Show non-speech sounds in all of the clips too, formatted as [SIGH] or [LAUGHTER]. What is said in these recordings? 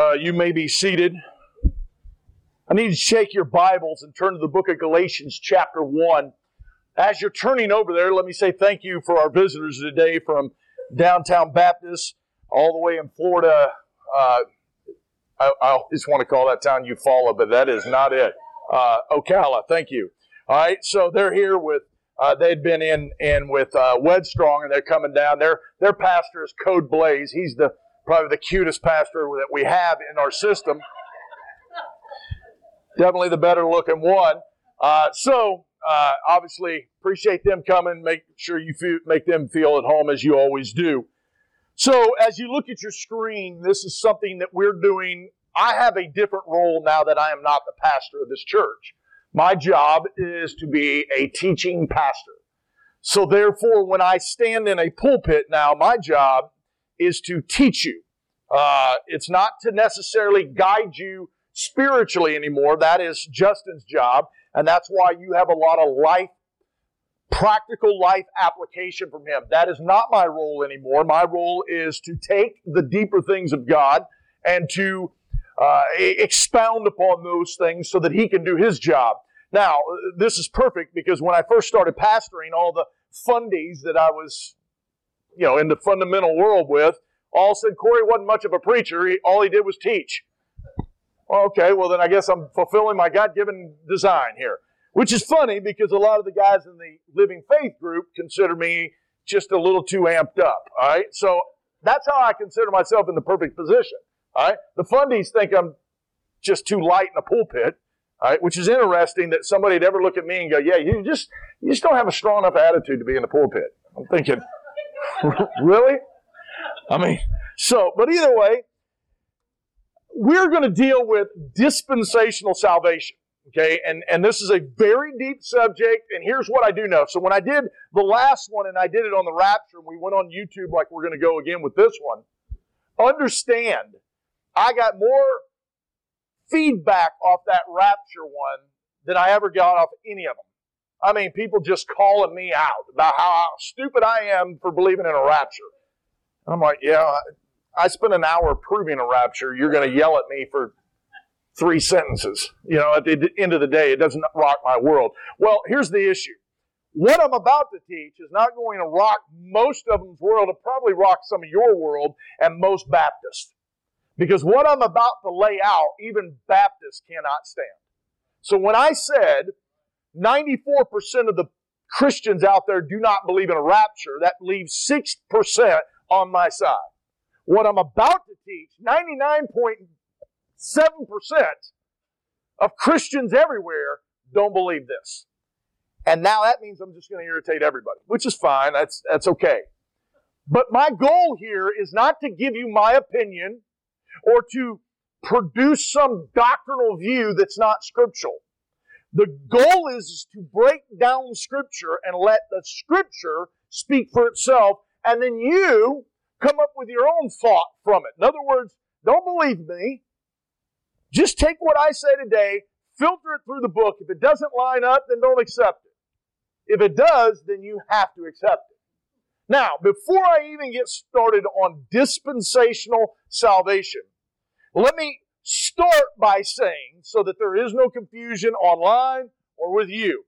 Uh, you may be seated. I need to shake your Bibles and turn to the book of Galatians, chapter 1. As you're turning over there, let me say thank you for our visitors today from Downtown Baptist all the way in Florida. Uh, I, I, always want to call that town Eufaula, but that is not it. Uh, Ocala, thank you. All right, so they're here with uh, they'd been in in with uh, Wedstrong, and they're coming down. Their their pastor is Code Blaze. He's the probably the cutest pastor that we have in our system. Definitely the better looking one. Uh, so uh, obviously appreciate them coming. Make sure you feel, make them feel at home as you always do. So as you look at your screen, this is something that we're doing. I have a different role now that I am not the pastor of this church. My job is to be a teaching pastor. So therefore, when I stand in a pulpit now, my job is to teach you. Uh, it's not to necessarily guide you spiritually anymore. That is Justin's job. And that's why you have a lot of life, practical life application from him. That is not my role anymore. My role is to take the deeper things of God and to uh, expound upon those things so that he can do his job. Now, this is perfect because when I first started pastoring, all the fundies that I was, you know, in the fundamental world with, all said Corey wasn't much of a preacher. He, all he did was teach. Okay, well then I guess I'm fulfilling my God-given design here. Which is funny because a lot of the guys in the Living Faith group consider me just a little too amped up. All right, so that's how I consider myself in the perfect position. All right, the fundies think I'm just too light in the pulpit. All right, which is interesting that somebody'd ever look at me and go, "Yeah, you just you just don't have a strong enough attitude to be in the pulpit." I'm thinking, [LAUGHS] really? I mean, so, but either way, we're going to deal with dispensational salvation. Okay, and, and this is a very deep subject, and here's what I do know. So when I did the last one and I did it on the rapture, and we went on YouTube like we're going to go again with this one, understand I got more feedback off that rapture one than I ever got off any of them. I mean, people just calling me out about how stupid I am for believing in a rapture. I'm like, yeah, I spent an hour proving a rapture. You're going to yell at me for three sentences. You know, at the end of the day, it doesn't rock my world. Well, here's the issue. What I'm about to teach is not going to rock most of them's world. It'll probably rock some of your world and most Baptists. Because what I'm about to lay out, even Baptists cannot stand. So when I said 94% of the Christians out there do not believe in a rapture, that leaves 6% on my side. What I'm about to teach, 99.7% of Christians everywhere don't believe this. And now that means I'm just going to irritate everybody, which is fine. That's, that's okay. But my goal here is not to give you my opinion or to produce some doctrinal view that's not scriptural. The goal is to break down scripture and let the scripture speak for itself and then you come up with your own thought from it. In other words, don't believe me. Just take what I say today, filter it through the book. If it doesn't line up, then don't accept it. If it does, then you have to accept it. Now, before I even get started on dispensational salvation, let me start by saying, so that there is no confusion online or with you,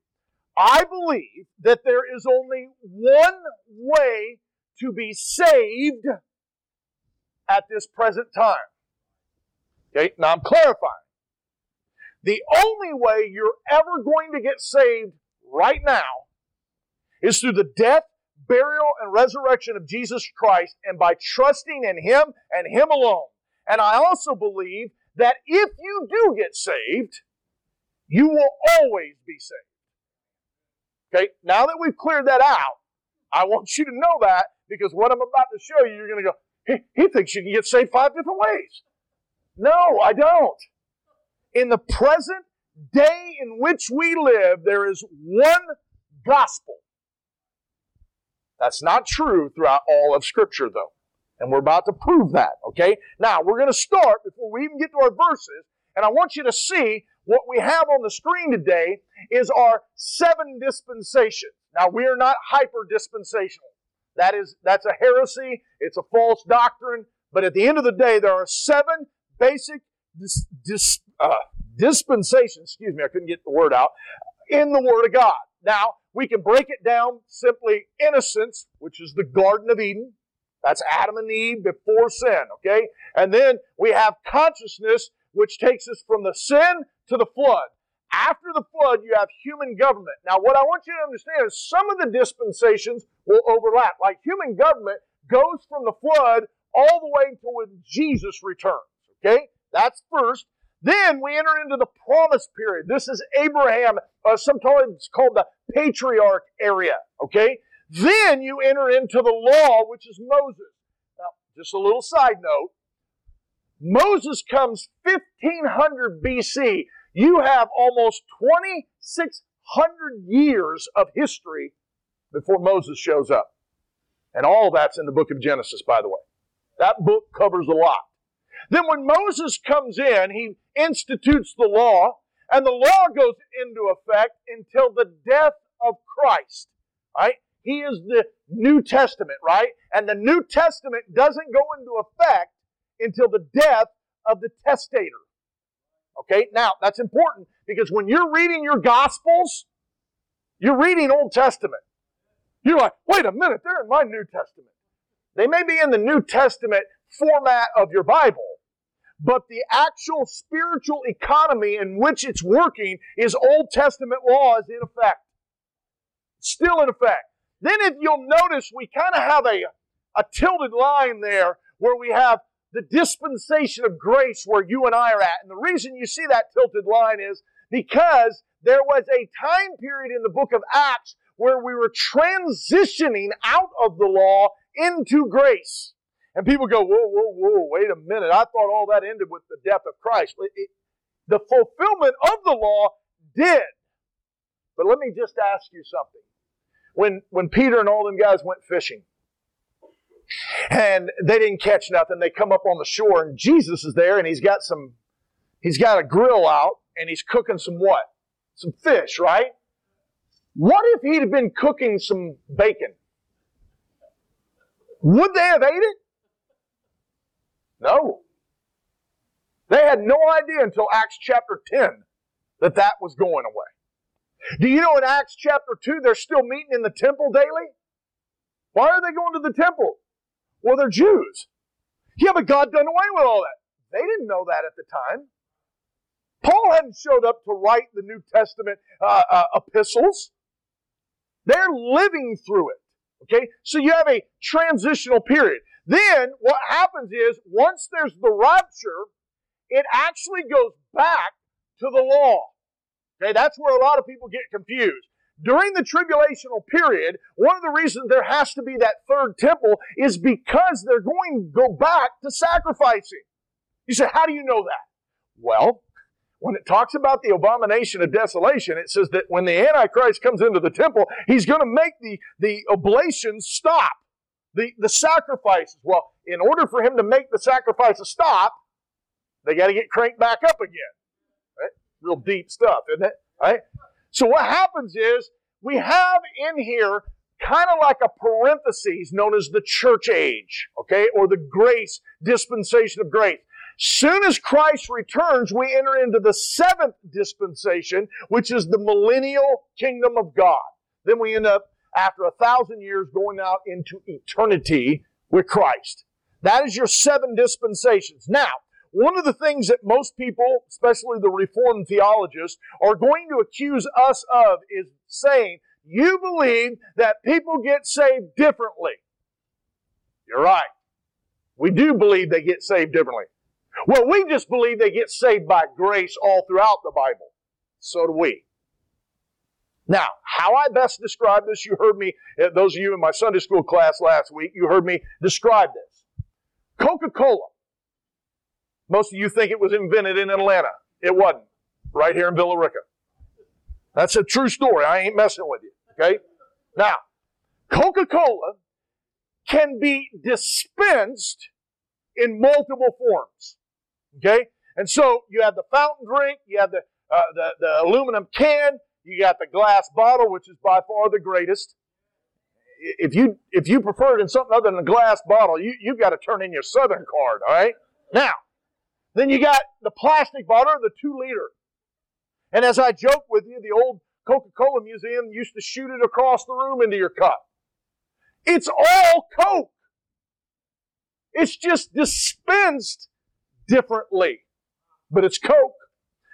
I believe that there is only one way to be saved at this present time. Okay, now I'm clarifying. The only way you're ever going to get saved right now is through the death, burial, and resurrection of Jesus Christ and by trusting in Him and Him alone. And I also believe that if you do get saved, you will always be saved. Okay, now that we've cleared that out, I want you to know that because what I'm about to show you, you're going to go, he, he thinks you can get saved five different ways. No, I don't. In the present day in which we live, there is one gospel. That's not true throughout all of Scripture, though. And we're about to prove that, okay? Now, we're going to start before we even get to our verses, and I want you to see what we have on the screen today is our seven dispensations. Now, we are not hyper dispensational. That is, that's a heresy. It's a false doctrine. But at the end of the day, there are seven basic dis, dis, uh, dispensation, excuse me, I couldn't get the word out, in the Word of God. Now, we can break it down simply innocence, which is the Garden of Eden. That's Adam and Eve before sin, okay? And then we have consciousness, which takes us from the sin to the flood. After the flood, you have human government. Now, what I want you to understand is some of the dispensations will overlap. Like human government goes from the flood all the way until when Jesus returns. Okay? That's first. Then we enter into the promise period. This is Abraham, uh, sometimes called the patriarch area. Okay? Then you enter into the law, which is Moses. Now, just a little side note. Moses comes 1500 BC. You have almost 2600 years of history before Moses shows up. And all that's in the book of Genesis, by the way. That book covers a lot. Then when Moses comes in, he institutes the law, and the law goes into effect until the death of Christ. Right? He is the New Testament, right? And the New Testament doesn't go into effect until the death of the testator. Okay, now that's important because when you're reading your Gospels, you're reading Old Testament. You're like, wait a minute, they're in my New Testament. They may be in the New Testament format of your Bible, but the actual spiritual economy in which it's working is Old Testament laws in effect. Still in effect. Then if you'll notice, we kind of have a, a tilted line there where we have the dispensation of grace where you and I are at. And the reason you see that tilted line is because there was a time period in the book of Acts where we were transitioning out of the law into grace. And people go, whoa, whoa, whoa, wait a minute. I thought all that ended with the death of Christ. It, it, the fulfillment of the law did. But let me just ask you something. When, when Peter and all them guys went fishing, and they didn't catch nothing, they come up on the shore, and Jesus is there, and he's got some, he's got a grill out, and he's cooking some what? Some fish, right? What if he'd have been cooking some bacon? Would they have ate it? No. They had no idea until Acts chapter 10 that that was going away. Do you know in Acts chapter 2 they're still meeting in the temple daily? Why are they going to the temple? Well, they're Jews. Yeah, but God done away with all that. They didn't know that at the time. Paul hadn't showed up to write the New Testament uh, uh, epistles. They're living through it. Okay? So you have a transitional period. Then what happens is once there's the rapture, it actually goes back to the law. Okay, that's where a lot of people get confused. During the tribulational period, one of the reasons there has to be that third temple is because they're going to go back to sacrificing. You say, how do you know that? Well, when it talks about the abomination of desolation, it says that when the Antichrist comes into the temple, he's going to make the, the oblations stop, the, the sacrifices. Well, in order for him to make the sacrifices stop, they got to get cranked back up again. Real deep stuff, isn't it? Right? So what happens is we have in here kind of like a parenthesis known as the church age, okay, or the grace dispensation of grace. Soon as Christ returns, we enter into the seventh dispensation, which is the millennial kingdom of God. Then we end up, after a thousand years, going out into eternity with Christ. That is your seven dispensations. Now, one of the things that most people, especially the Reformed theologists, are going to accuse us of is saying, you believe that people get saved differently. You're right. We do believe they get saved differently. Well, we just believe they get saved by grace all throughout the Bible. So do we. Now, how I best describe this, you heard me, uh, those of you in my Sunday school class last week, you heard me describe this. Coca Cola. Most of you think it was invented in Atlanta. It wasn't. Right here in Villa Rica. That's a true story. I ain't messing with you. Okay? Now, Coca Cola can be dispensed in multiple forms. Okay? And so you have the fountain drink, you have the, uh, the, the aluminum can, you got the glass bottle, which is by far the greatest. If you if you prefer it in something other than a glass bottle, you, you've got to turn in your Southern card, all right? Now, Then you got the plastic bottle, the two liter. And as I joke with you, the old Coca-Cola museum used to shoot it across the room into your cup. It's all Coke. It's just dispensed differently. But it's Coke.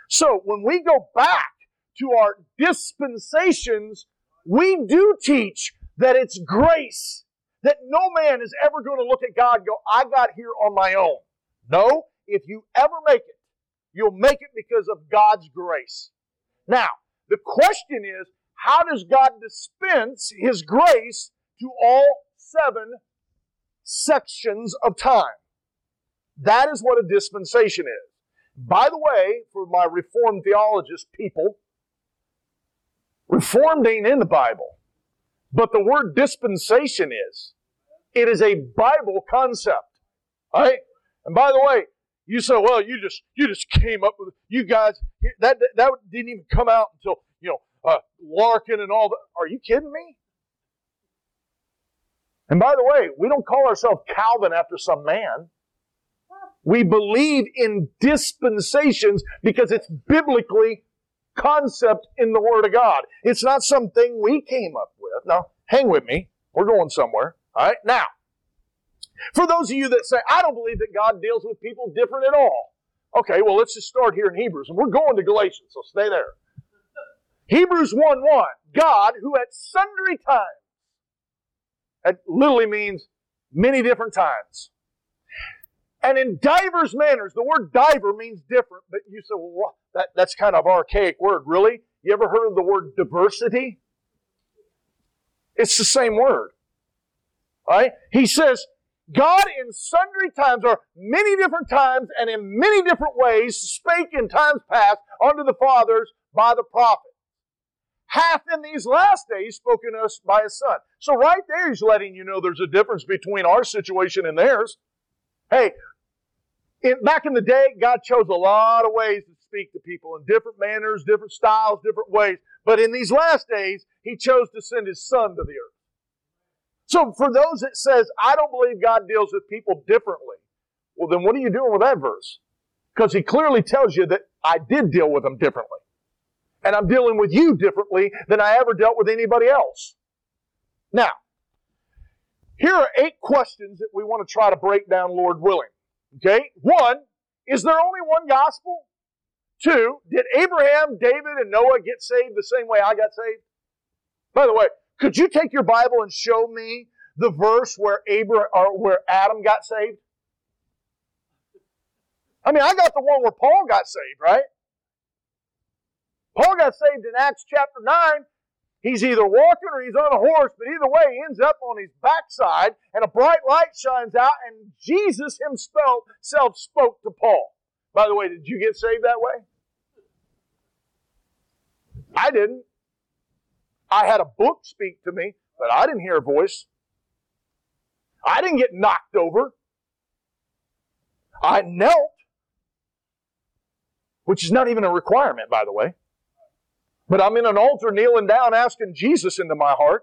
So when we go back to our dispensations, we do teach that it's grace. That no man is ever going to look at God go, I got here on my own. No, if you ever make it, you'll make it because of God's grace. Now, the question is, how does God dispense His grace to all seven sections of time? That is what a dispensation is. By the way, for my Reformed theologist people, Reformed ain't in the Bible, but the word dispensation is. It is a Bible concept. All right? And by the way, you say, well, you just you just came up with you guys that that, didn't even come out until you know uh, Larkin and all that. Are you kidding me? And by the way, we don't call ourselves Calvin after some man. We believe in dispensations because it's biblically concept in the Word of God. It's not something we came up with. Now, hang with me. We're going somewhere. All right. Now, for those of you that say, I don't believe that God deals with people different at all. Okay, well, let's just start here in Hebrews. And we're going to Galatians, so stay there. Hebrews 1 1. God, who at sundry times, that literally means many different times, and in divers manners, the word diver means different, but you say, well? That, that's kind of archaic word. Really? You ever heard of the word diversity? It's the same word. Right? He says, God in sundry times, or many different times, and in many different ways, spake in times past unto the fathers by the prophets. Hath in these last days spoken us by his Son. So right there, he's letting you know there's a difference between our situation and theirs. Hey, in, back in the day, God chose a lot of ways to speak to people in different manners, different styles, different ways. But in these last days, He chose to send His Son to the earth. So for those that says, I don't believe God deals with people differently, well then what are you doing with that verse? Because He clearly tells you that I did deal with them differently. And I'm dealing with you differently than I ever dealt with anybody else. Now, here are eight questions that we want to try to break down, Lord willing. Okay? One, is there only one gospel? Two, did Abraham, David, and Noah get saved the same way I got saved? By the way, could you take your Bible and show me the verse where Abraham or where Adam got saved? I mean, I got the one where Paul got saved, right? Paul got saved in Acts chapter 9, He's either walking or he's on a horse, but either way, he ends up on his backside, and a bright light shines out, and Jesus himself spoke to Paul. By the way, did you get saved that way? I didn't. I had a book speak to me, but I didn't hear a voice. I didn't get knocked over. I knelt, which is not even a requirement, by the way. But I'm in an altar kneeling down asking Jesus into my heart.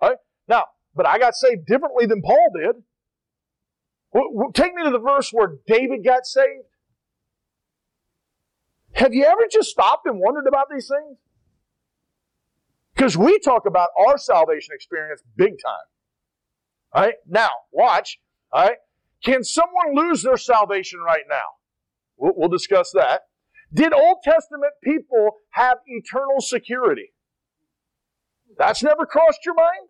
Right? Now, but I got saved differently than Paul did. Take me to the verse where David got saved. Have you ever just stopped and wondered about these things? Because we talk about our salvation experience big time. All right? Now, watch. All right? Can someone lose their salvation right now? We'll, we'll discuss that. Did Old Testament people have eternal security? That's never crossed your mind?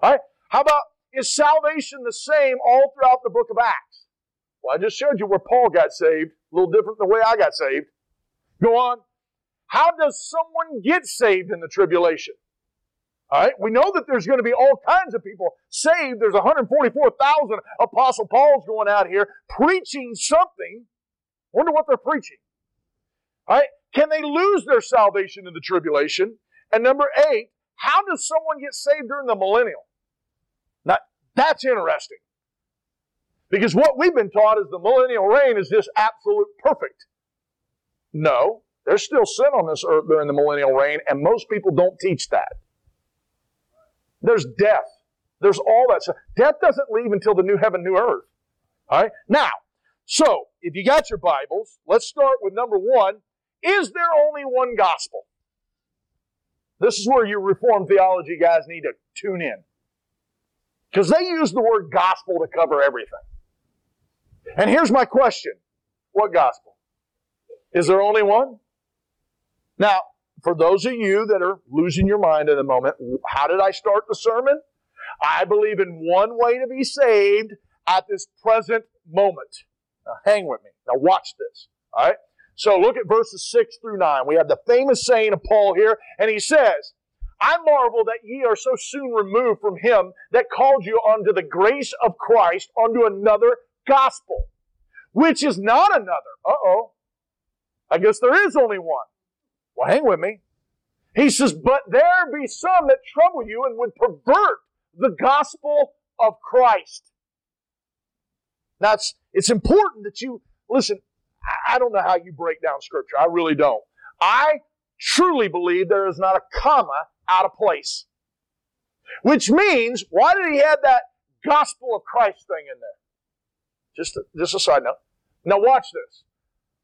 All right? How about is salvation the same all throughout the book of Acts? Well, I just showed you where Paul got saved, a little different than the way I got saved. Go on. How does someone get saved in the tribulation? All right, we know that there's going to be all kinds of people saved. There's 144,000 Apostle Paul's going out here preaching something. Wonder what they're preaching. Right? Can they lose their salvation in the tribulation? And number eight, how does someone get saved during the millennial? Now, that's interesting. Because what we've been taught is the millennial reign is just absolute perfect. No, there's still sin on this earth during the millennial reign, and most people don't teach that. There's death. There's all that stuff. Death doesn't leave until the new heaven, new earth. All right? Now, so if you got your Bibles, let's start with number one. Is there only one gospel? This is where your Reformed theology guys need to tune in. Because they use the word gospel to cover everything. And here's my question What gospel? Is there only one? Now, for those of you that are losing your mind at the moment, how did I start the sermon? I believe in one way to be saved at this present moment. Now, hang with me. Now, watch this. All right? So, look at verses 6 through 9. We have the famous saying of Paul here, and he says, I marvel that ye are so soon removed from him that called you unto the grace of Christ unto another gospel, which is not another. Uh oh. I guess there is only one. Well, hang with me. He says, But there be some that trouble you and would pervert the gospel of Christ. Now, it's, important that you, listen, I don't know how you break down Scripture. I really don't. I truly believe there is not a comma out of place. Which means, why did he have that gospel of Christ thing in there? Just a, just a side note. Now watch this.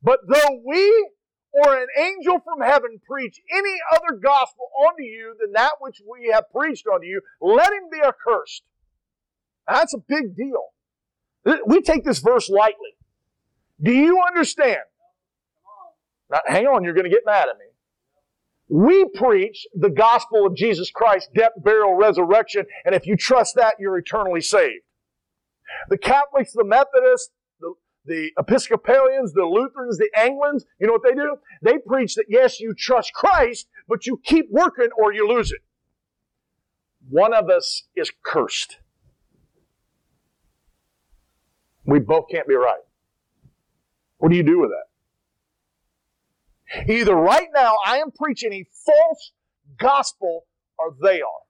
But though we or an angel from heaven preach any other gospel unto you than that which we have preached unto you, let him be accursed. That's a big deal. We take this verse lightly. Do you understand? Now, hang on, you're going to get mad at me. We preach the gospel of Jesus Christ, death, burial, resurrection, and if you trust that, you're eternally saved. The Catholics, the Methodists, the, Episcopalians, the Lutherans, the Anglicans, you know what they do? They preach that yes, you trust Christ, but you keep working or you lose it. One of us is cursed. We both can't be right. What do you do with that? Either right now I am preaching a false gospel or they are.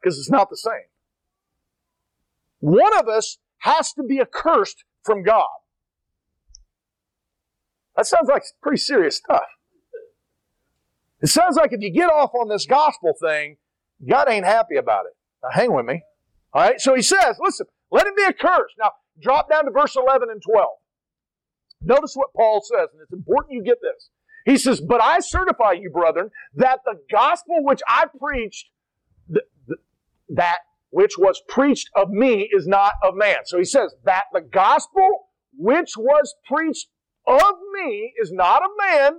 Because it's not the same. One of us has to be accursed from God. That sounds like pretty serious stuff. It sounds like if you get off on this gospel thing, God ain't happy about it. Now hang with me. All right, so he says, listen, let him be accursed. Now drop down to verse 11 and 12. Notice what Paul says, and it's important you get this. He says, But I certify you, brethren, that the gospel which I preached, th- th- that which was preached of me is not of man. So he says, That the gospel which was preached of me is not of man,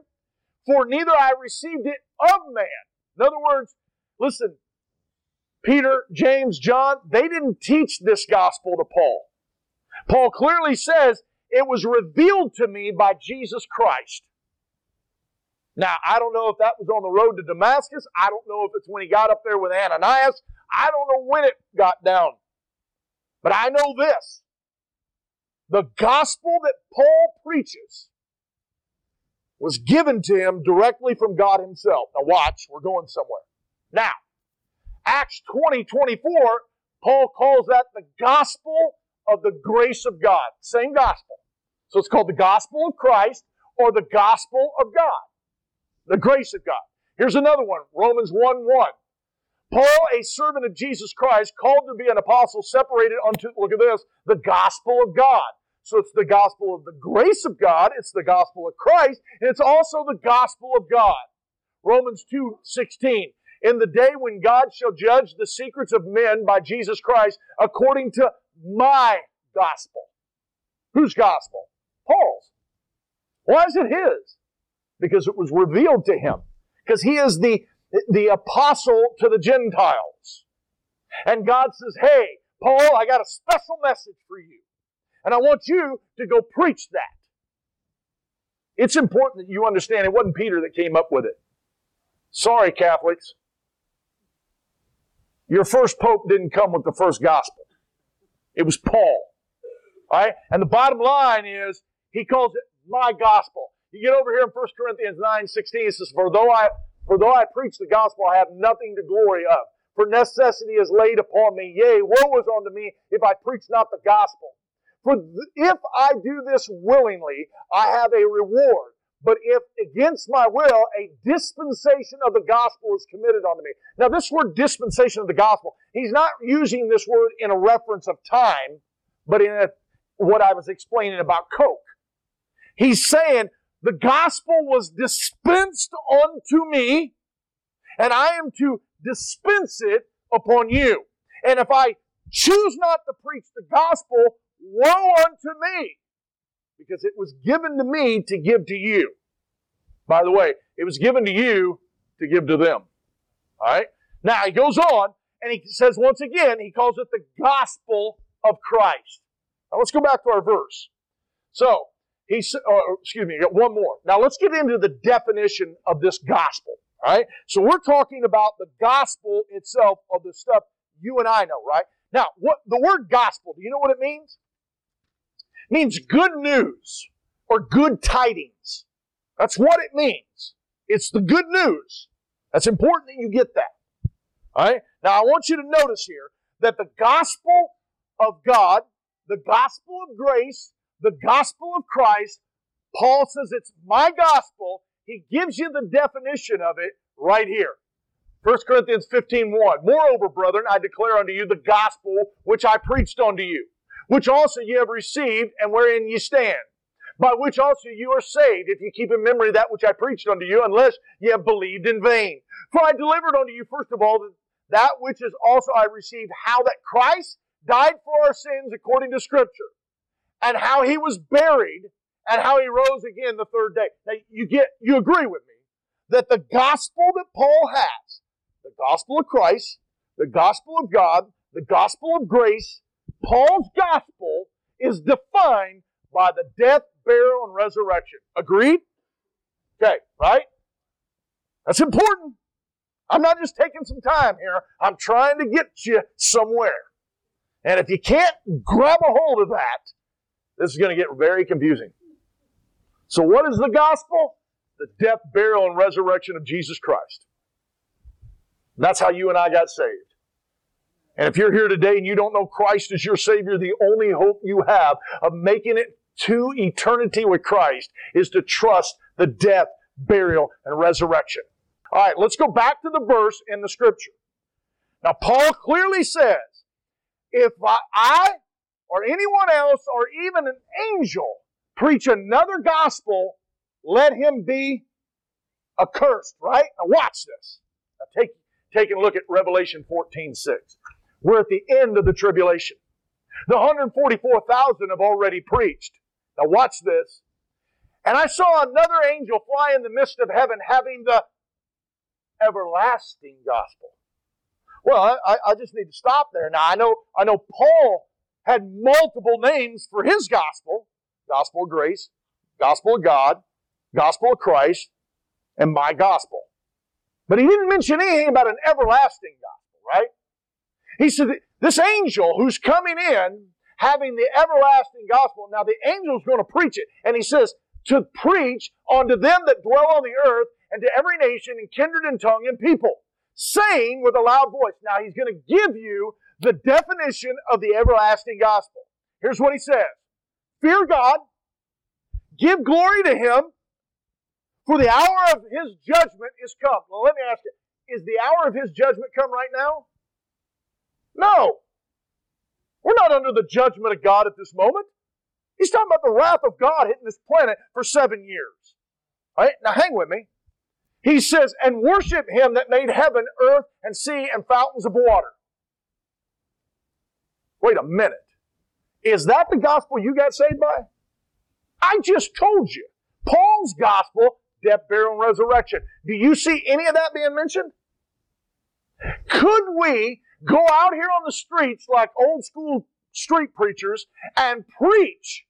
for neither I received it of man. In other words, listen, Peter, James, John, they didn't teach this gospel to Paul. Paul clearly says, It was revealed to me by Jesus Christ. Now, I don't know if that was on the road to Damascus. I don't know if it's when he got up there with Ananias. I don't know when it got down. But I know this. The gospel that Paul preaches was given to him directly from God himself. Now watch, we're going somewhere. Now, Acts 20, 24, Paul calls that the gospel of the grace of God. Same gospel. So it's called the gospel of Christ or the gospel of God. The grace of God. Here's another one Romans 1 1. Paul, a servant of Jesus Christ, called to be an apostle, separated unto, look at this, the gospel of God. So it's the gospel of the grace of God, it's the gospel of Christ, and it's also the gospel of God. Romans 2 16. In the day when God shall judge the secrets of men by Jesus Christ according to my gospel. Whose gospel? Paul's. Why is it his? because it was revealed to him. Because he is the, the apostle to the Gentiles. And God says, Hey, Paul, I got a special message for you. And I want you to go preach that. It's important that you understand it wasn't Peter that came up with it. Sorry, Catholics. Your first pope didn't come with the first gospel. It was Paul. All right? And the bottom line is, he calls it my gospel. You get over here in 1 Corinthians 9 16, it says, For though I for though I preach the gospel, I have nothing to glory of. For necessity is laid upon me. Yea, woe is unto me if I preach not the gospel. For if I do this willingly, I have a reward. But if against my will, a dispensation of the gospel is committed unto me. Now, this word dispensation of the gospel, he's not using this word in a reference of time, but in a, what I was explaining about Coke. He's saying the gospel was dispensed unto me, and I am to dispense it upon you. And if I choose not to preach the gospel, woe unto me, because it was given to me to give to you. By the way, it was given to you to give to them. All right? Now he goes on and he says once again, he calls it the gospel of Christ. Now let's go back to our verse. So, he uh, excuse me, one more. Now let's get into the definition of this gospel. All right? So we're talking about the gospel itself of the stuff you and I know, right? Now, what the word gospel, do you know what it means? It means good news or good tidings. That's what it means. It's the good news. That's important that you get that. All right? Now, I want you to notice here that the gospel of God, the gospel of grace, the gospel of Christ, Paul says it's my gospel. He gives you the definition of it right here. 1 Corinthians 15 1. Moreover, brethren, I declare unto you the gospel which I preached unto you, which also ye have received, and wherein ye stand, by which also you are saved, if you keep in memory that which I preached unto you, unless ye have believed in vain. For I delivered unto you, first of all, that which is also I received, how that Christ died for our sins according to Scripture, and how he was buried, and how he rose again the third day. Now, you get, you agree with me that the gospel that Paul has, the gospel of Christ, the gospel of God, the gospel of grace, Paul's gospel is defined by the death, burial, and resurrection. Agreed? Okay, right? That's important. I'm not just taking some time here. I'm trying to get you somewhere. And if you can't grab a hold of that, this is going to get very confusing. So, what is the gospel? The death, burial, and resurrection of Jesus Christ. That's how you and I got saved. And if you're here today and you don't know Christ as your Savior, the only hope you have of making it to eternity with Christ is to trust the death, burial, and resurrection. All right, let's go back to the verse in the scripture. Now, Paul clearly says, if I or anyone else or even an angel preach another gospel, let him be accursed, right? Now, watch this. Now, take, take a look at Revelation 14 6. We're at the end of the tribulation. The 144,000 have already preached. Now, watch this. And I saw another angel fly in the midst of heaven having the everlasting gospel. Well, I, I just need to stop there. Now I know I know Paul had multiple names for his gospel: gospel of grace, gospel of God, gospel of Christ, and my gospel. But he didn't mention anything about an everlasting gospel, right? He said this angel who's coming in having the everlasting gospel. Now the angel's going to preach it, and he says to preach unto them that dwell on the earth and to every nation and kindred and tongue and people, saying with a loud voice. Now he's going to give you the definition of the everlasting gospel. Here's what he says Fear God, give glory to him, for the hour of his judgment is come. Well, let me ask you, is the hour of his judgment come right now? No. We're not under the judgment of God at this moment. He's talking about the wrath of God hitting this planet for seven years. All right, now hang with me. He says, and worship him that made heaven, earth, and sea, and fountains of water. Wait a minute. Is that the gospel you got saved by? I just told you. Paul's gospel, death, burial, and resurrection. Do you see any of that being mentioned? Could we go out here on the streets like old school street preachers and preach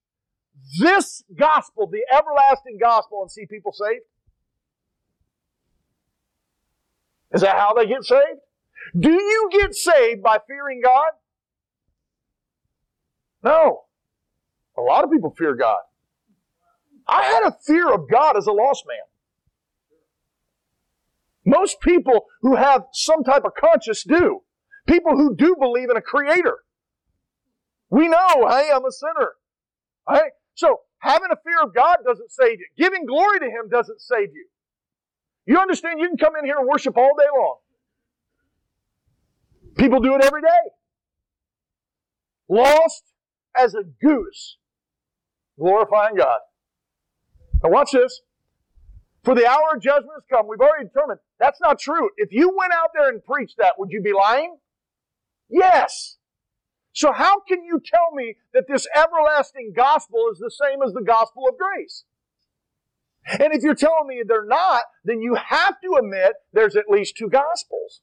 this gospel, the everlasting gospel, and see people saved? Is that how they get saved? Do you get saved by fearing God? No. A lot of people fear God. I had a fear of God as a lost man. Most people who have some type of conscience do. People who do believe in a creator. We know, hey, I'm a sinner. Right? So, having a fear of God doesn't save you. Giving glory to Him doesn't save you. You understand you can come in here and worship all day long. People do it every day. Lost as a goose, glorifying God. Now watch this. For the hour of judgment has come. We've already determined that's not true. If you went out there and preached that, would you be lying? Yes. So how can you tell me that this everlasting gospel is the same as the gospel of grace? And if you're telling me they're not, then you have to admit there's at least two gospels.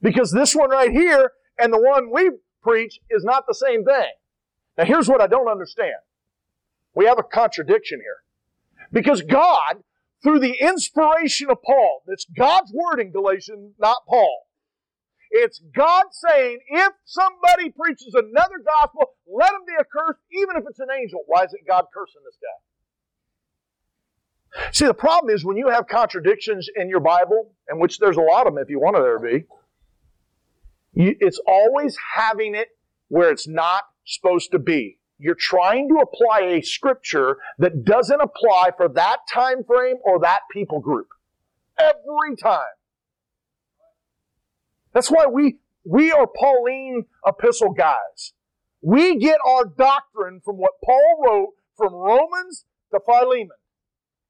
Because this one right here and the one we preach is not the same thing. Now here's what I don't understand. We have a contradiction here. Because God, through the inspiration of Paul, it's God's word in Galatians, not Paul. It's God saying, if somebody preaches another gospel, let him be accursed, even if it's an angel. Why isn't God cursing this guy? See, the problem is when you have contradictions in your Bible, and which there's a lot of them if you want there to be, it's always having it where it's not supposed to be. You're trying to apply a scripture that doesn't apply for that time frame or that people group. Every time. That's why we, we are Pauline epistle guys. We get our doctrine from what Paul wrote from Romans to Philemon.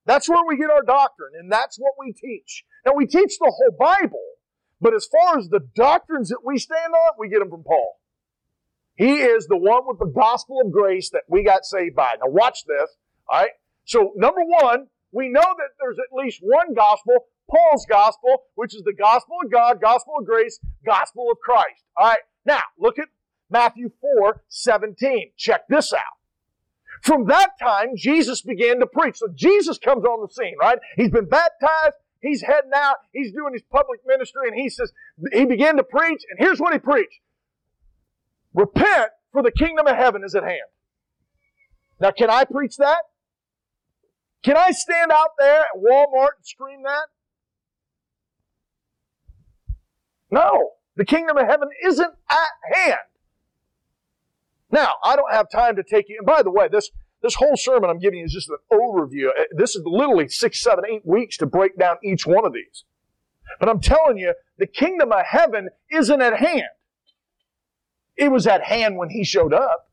That's where we get our doctrine, and that's what we teach. Now, we teach the whole Bible, but as far as the doctrines that we stand on, we get them from Paul. He is the one with the gospel of grace that we got saved by. Now, watch this. All right. So, number one, we know that there's at least one gospel, Paul's gospel, which is the gospel of God, gospel of grace, gospel of Christ. All right. Now, look at Matthew 4 17. Check this out. From that time, Jesus began to preach. So Jesus comes on the scene, right? He's been baptized. He's heading out. He's doing his public ministry, and he says, he began to preach, and here's what he preached. Repent, for the kingdom of heaven is at hand. Now, can I preach that? Can I stand out there at Walmart and scream that? No. The kingdom of heaven isn't at hand. Now, I don't have time to take you, and by the way, this, this whole sermon I'm giving you is just an overview. Uh, this is literally six, seven, eight weeks to break down each one of these. But I'm telling you, the kingdom of heaven isn't at hand. It was at hand when he showed up.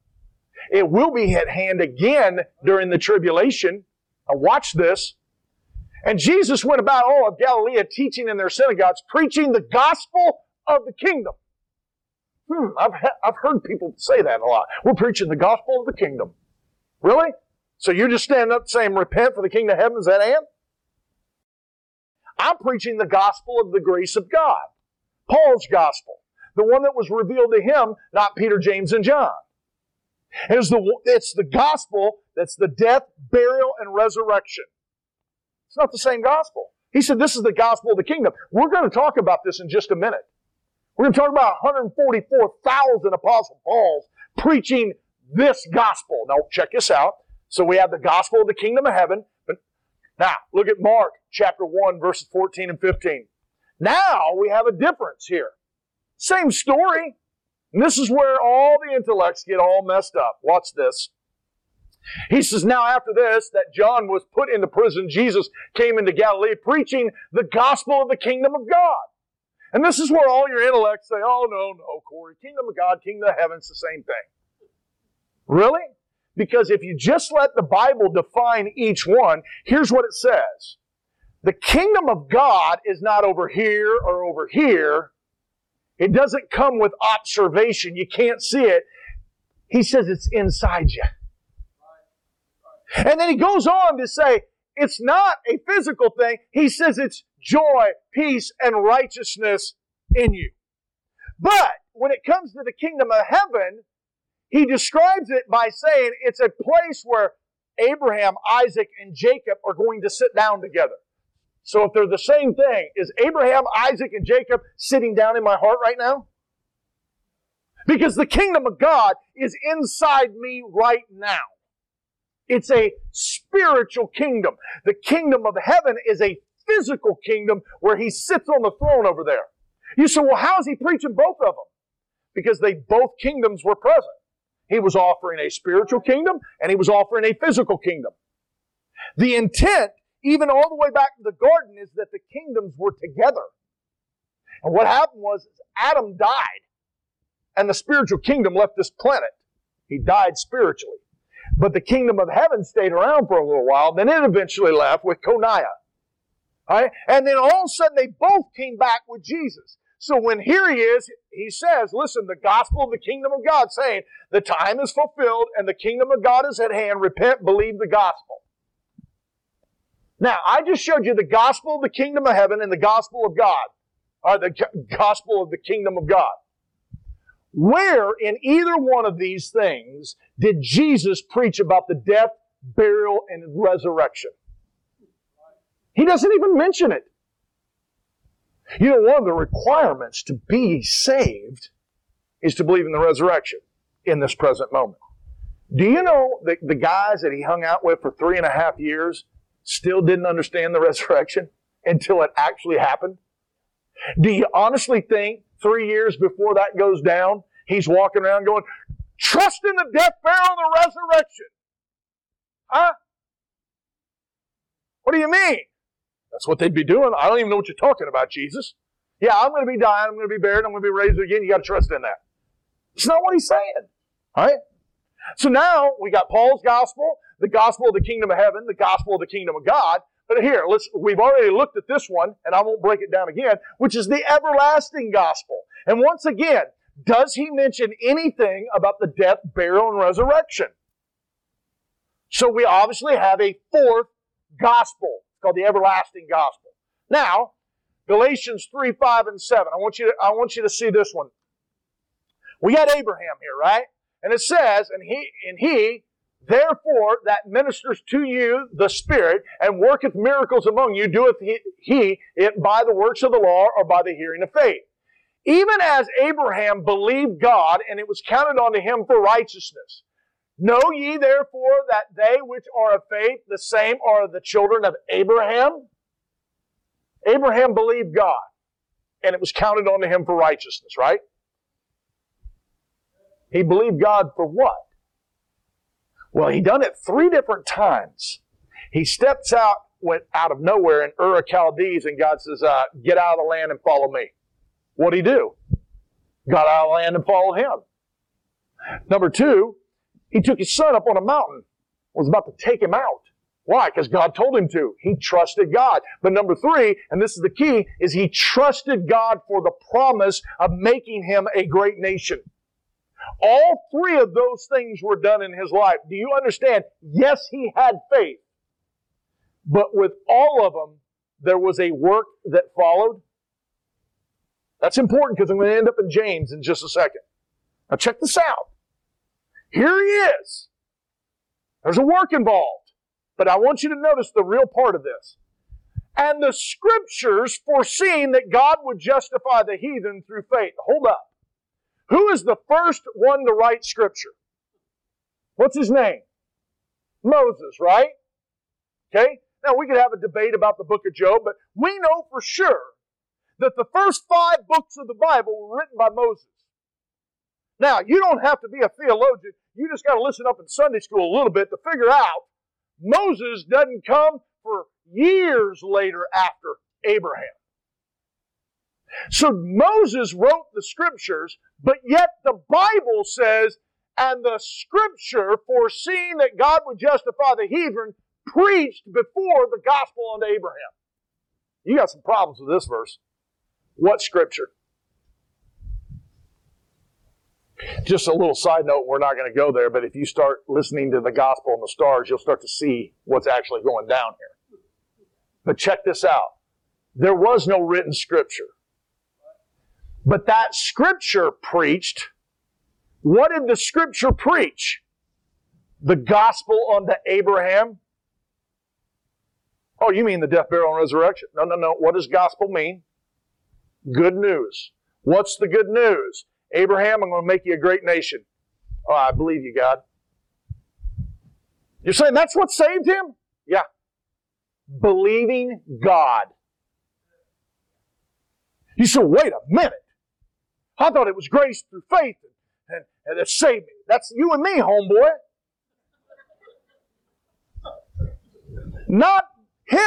It will be at hand again during the tribulation. Now watch this. And Jesus went about all of Galilee teaching in their synagogues, preaching the gospel of the kingdom. Hmm, I've, I've heard people say that a lot. We're preaching the gospel of the kingdom. Really? So you're just standing up saying, repent for the kingdom of heaven is at hand? I'm preaching the gospel of the grace of God. Paul's gospel. The one that was revealed to him, not Peter, James, and John. It's the, it's the gospel that's the death, burial, and resurrection. It's not the same gospel. He said this is the gospel of the kingdom. We're going to talk about this in just a minute. We're going to talk about 144,000 Apostle Pauls preaching this gospel. Now, check this out. So we have the gospel of the kingdom of heaven. But now, look at Mark chapter 1, verses 14 and 15. Now we have a difference here. Same story. And this is where all the intellects get all messed up. Watch this. He says, Now after this, that John was put into prison, Jesus came into Galilee preaching the gospel of the kingdom of God. And this is where all your intellects say, Oh, no, no, Corey, kingdom of God, kingdom of heaven, it's the same thing. Really? Because if you just let the Bible define each one, here's what it says. The kingdom of God is not over here or over here. It doesn't come with observation. You can't see it. He says it's inside you. And then he goes on to say, it's not a physical thing. He says it's joy, peace, and righteousness in you. But when it comes to the kingdom of heaven, he describes it by saying it's a place where Abraham, Isaac, and Jacob are going to sit down together. So if they're the same thing, is Abraham, Isaac, and Jacob sitting down in my heart right now? Because the kingdom of God is inside me right now. It's a spiritual kingdom. The kingdom of heaven is a physical kingdom where he sits on the throne over there. You say, well, how is he preaching both of them? Because they both kingdoms were present. He was offering a spiritual kingdom and he was offering a physical kingdom. The intent even all the way back to the garden, is that the kingdoms were together. And what happened was Adam died, and the spiritual kingdom left this planet. He died spiritually. But the kingdom of heaven stayed around for a little while. Then it eventually left with Coniah. Right? And then all of a sudden they both came back with Jesus. So when here he is, he says, listen, the gospel of the kingdom of God saying, the time is fulfilled and the kingdom of God is at hand. Repent, believe the gospel. Now, I just showed you the gospel of the kingdom of heaven and the gospel of God, or the gospel of the kingdom of God. Where in either one of these things did Jesus preach about the death, burial, and resurrection? He doesn't even mention it. You know, one of the requirements to be saved is to believe in the resurrection in this present moment. Do you know that the guys that he hung out with for three and a half years still didn't understand the [LAUGHS] resurrection until it actually happened? Do you honestly think three years before that goes down, he's walking around going, trust in the death, burial, and the resurrection? Huh? What do you mean? That's what they'd be doing. I don't even know what you're talking about, Jesus. Yeah, I'm going to be dying. I'm going to be buried. I'm going to be raised again. You got to trust in that. It's not what he's saying. All right? So now we got Paul's gospel, the gospel of the kingdom of heaven, the gospel of the kingdom of God. But here, let's, we've already looked at this one, and I won't break it down again, which is the everlasting gospel. And once again, does he mention anything about the death, burial, and resurrection? So we obviously have a fourth gospel. Called the everlasting gospel. Now, Galatians 3, 5, and 7. I want you to, I want you to see this one. We got Abraham here, right? And it says, and he, and he, therefore, that ministers to you the Spirit and worketh miracles among you, doeth he, he it by the works of the law or by the hearing of faith. Even as Abraham believed God, and it was counted unto him for righteousness. Know ye therefore that they which are of faith, the same are the children of Abraham? Abraham believed God, and it was counted unto him for righteousness, right? He believed God for what? Well, he done it three different times. He steps out, went out of nowhere in Ur of Chaldees, and God says, uh, "Get out of the land and follow me." What'd he do? Got out of the land and followed him. Number two, he took his son up on a mountain, was about to take him out. Why? Because God told him to. He trusted God. But number three, and this is the key, is he trusted God for the promise of making him a great nation. All three of those things were done in his life. Do you understand? Yes, he had faith. But with all of them, there was a work that followed. That's important because I'm going to end up in James in just a second. Now check this out. Here he is. There's a work involved. But I want you to notice the real part of this. And the scriptures foreseeing that God would justify the heathen through faith. Hold up. Who is the first one to write scripture? What's his name? Moses, right? Okay? Now we could have a debate about the book of Job, but we know for sure that the first five books of the Bible were written by Moses. Now, you don't have to be a theologian. You just got to listen up in Sunday school a little bit to figure out Moses doesn't come for years later after Abraham. So Moses wrote the scriptures, but yet the Bible says, and the scripture, foreseeing that God would justify the heathen, preached before the gospel unto Abraham. You got some problems with this verse. What scripture? Just a little side note, we're not going to go there, but if you start listening to the gospel and the stars, you'll start to see what's actually going down here. But check this out. There was no written scripture. But that scripture preached, what did the scripture preach? The gospel unto Abraham. Oh, you mean the death, burial, and resurrection? No, no, no. What does gospel mean? Good news. What's the good news? Abraham, I'm going to make you a great nation. Oh, I believe you, God. You're saying that's what saved him? Yeah. Believing God. You said, wait a minute. I thought it was grace through faith and, and, that saved me. That's you and me, homeboy. Not him.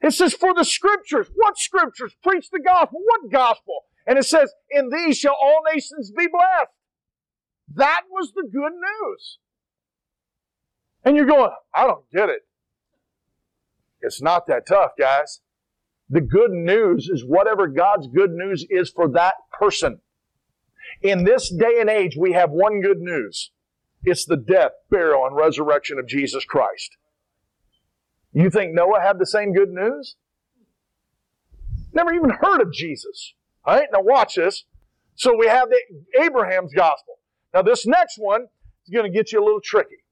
It says, for the scriptures. What scriptures? Preach the gospel. What gospel? And it says, In these shall all nations be blessed. That was the good news. And you're going, I don't get it. It's not that tough, guys. The good news is whatever God's good news is for that person. In this day and age, we have one good news. It's the death, burial, and resurrection of Jesus Christ. You think Noah had the same good news? Never even heard of Jesus. All right, now watch this. So we have the Abraham's gospel. Now this next one is going to get you a little tricky.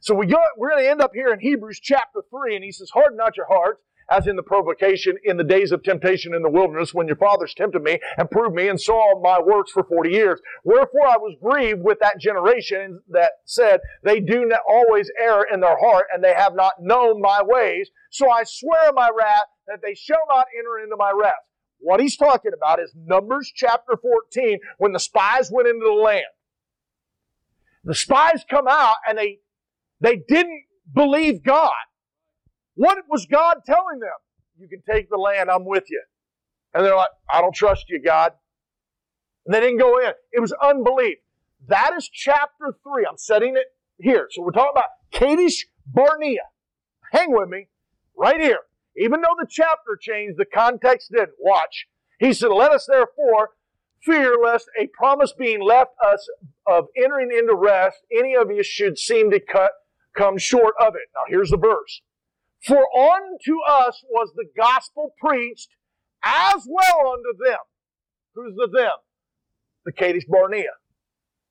So we go, we're going to end up here in Hebrews chapter 3, and he says, Harden not your hearts, as in the provocation in the days of temptation in the wilderness, when your fathers tempted me and proved me and saw my works for 40 years. Wherefore I was grieved with that generation that said, They do not always err in their heart, and they have not known my ways. So I swear my wrath that they shall not enter into my rest. What he's talking about is Numbers chapter 14, when the spies went into the land. The spies come out and they, they didn't believe God. What was God telling them? You can take the land, I'm with you. And they're like, I don't trust you, God. And they didn't go in. It was unbelief. That is chapter 3. I'm setting it here. So we're talking about Kadesh Barnea. Hang with me. Right here. Even though the chapter changed, the context didn't. Watch. He said, Let us therefore fear lest a promise being left us of entering into rest, any of you should seem to cut come short of it. Now here's the verse. For unto us was the gospel preached as well unto them. Who's the them? The Kadesh Barnea,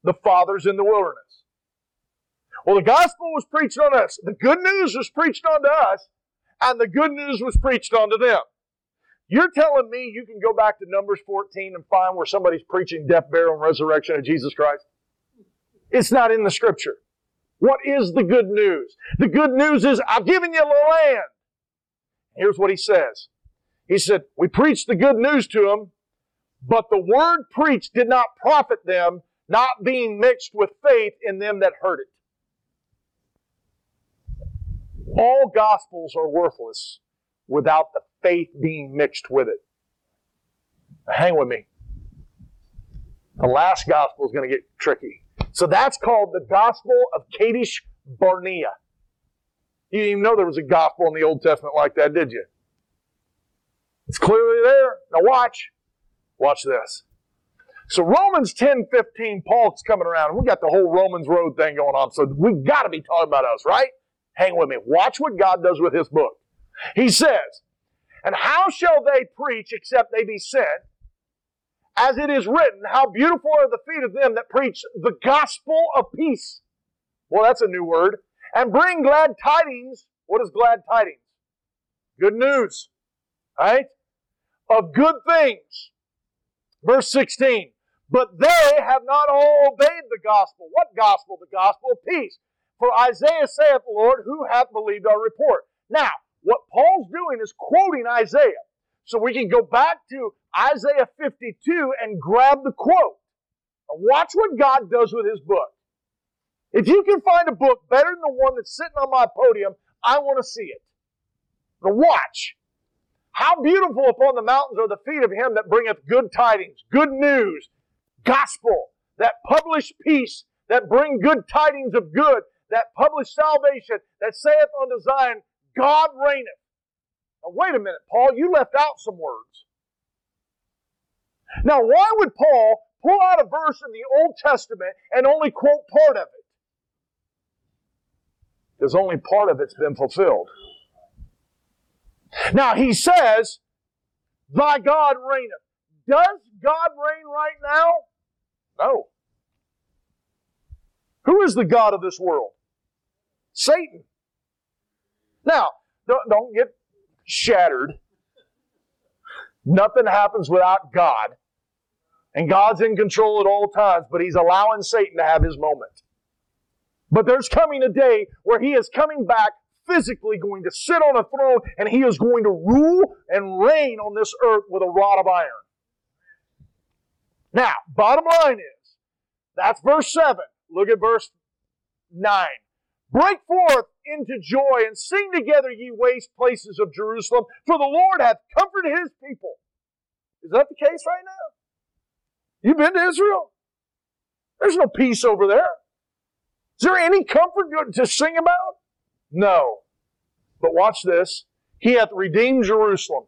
the fathers in the wilderness. Well, the gospel was preached on us. The good news was preached unto us, and the good news was preached unto them. You're telling me you can go back to Numbers 14 and find where somebody's preaching death, burial, and resurrection of Jesus Christ? It's not in the scripture. What is the good news? The good news is, I've given you the land. Here's what he says. He said, We preached the good news to them, but the word preached did not profit them, not being mixed with faith in them that heard it. All gospels are worthless without the faith being mixed with it. Now hang with me. The last gospel is going to get tricky. So that's called the Gospel of Kadesh Barnea. You didn't even know there was a gospel in the Old Testament like that, did you? It's clearly there. Now watch. Watch this. So Romans 10, 15, Paul's coming around, and we got the whole Romans road thing going on, so we got to be talking about us, right? Hang with me. Watch what God does with his book. He says, And how shall they preach except they be sent? As it is written, how beautiful are the feet of them that preach the gospel of peace. Well, that's a new word. And bring glad tidings. What is glad tidings? Good news. Right? Of good things. Verse 16. But they have not all obeyed the gospel. What gospel? The gospel of peace. For Isaiah saith, Lord, who hath believed our report? Now, what Paul's doing is quoting Isaiah. So we can go back to Isaiah 52 and grab the quote. Now watch what God does with his book. If you can find a book better than the one that's sitting on my podium, I want to see it. Now watch. How beautiful upon the mountains are the feet of him that bringeth good tidings, good news, gospel, that publish peace, that bring good tidings of good, that publish salvation, that saith unto Zion, God reigneth. Now, wait a minute, Paul, you left out some words. Now, why would Paul pull out a verse in the Old Testament and only quote part of it? Because only part of it's been fulfilled. Now, he says, Thy God reigneth. Does God reign right now? No. Who is the God of this world? Satan. Now, don't, don't get shattered. Nothing happens without God. And God's in control at all times, but He's allowing Satan to have his moment. But there's coming a day where He is coming back physically going to sit on a throne and He is going to rule and reign on this earth with a rod of iron. Now, bottom line is, that's verse 7. Look at verse 9. Break forth into joy and sing together, ye waste places of Jerusalem, for the Lord hath comforted his people. Is that the case right now? You've been to Israel? There's no peace over there. Is there any comfort to sing about? No. But watch this. He hath redeemed Jerusalem.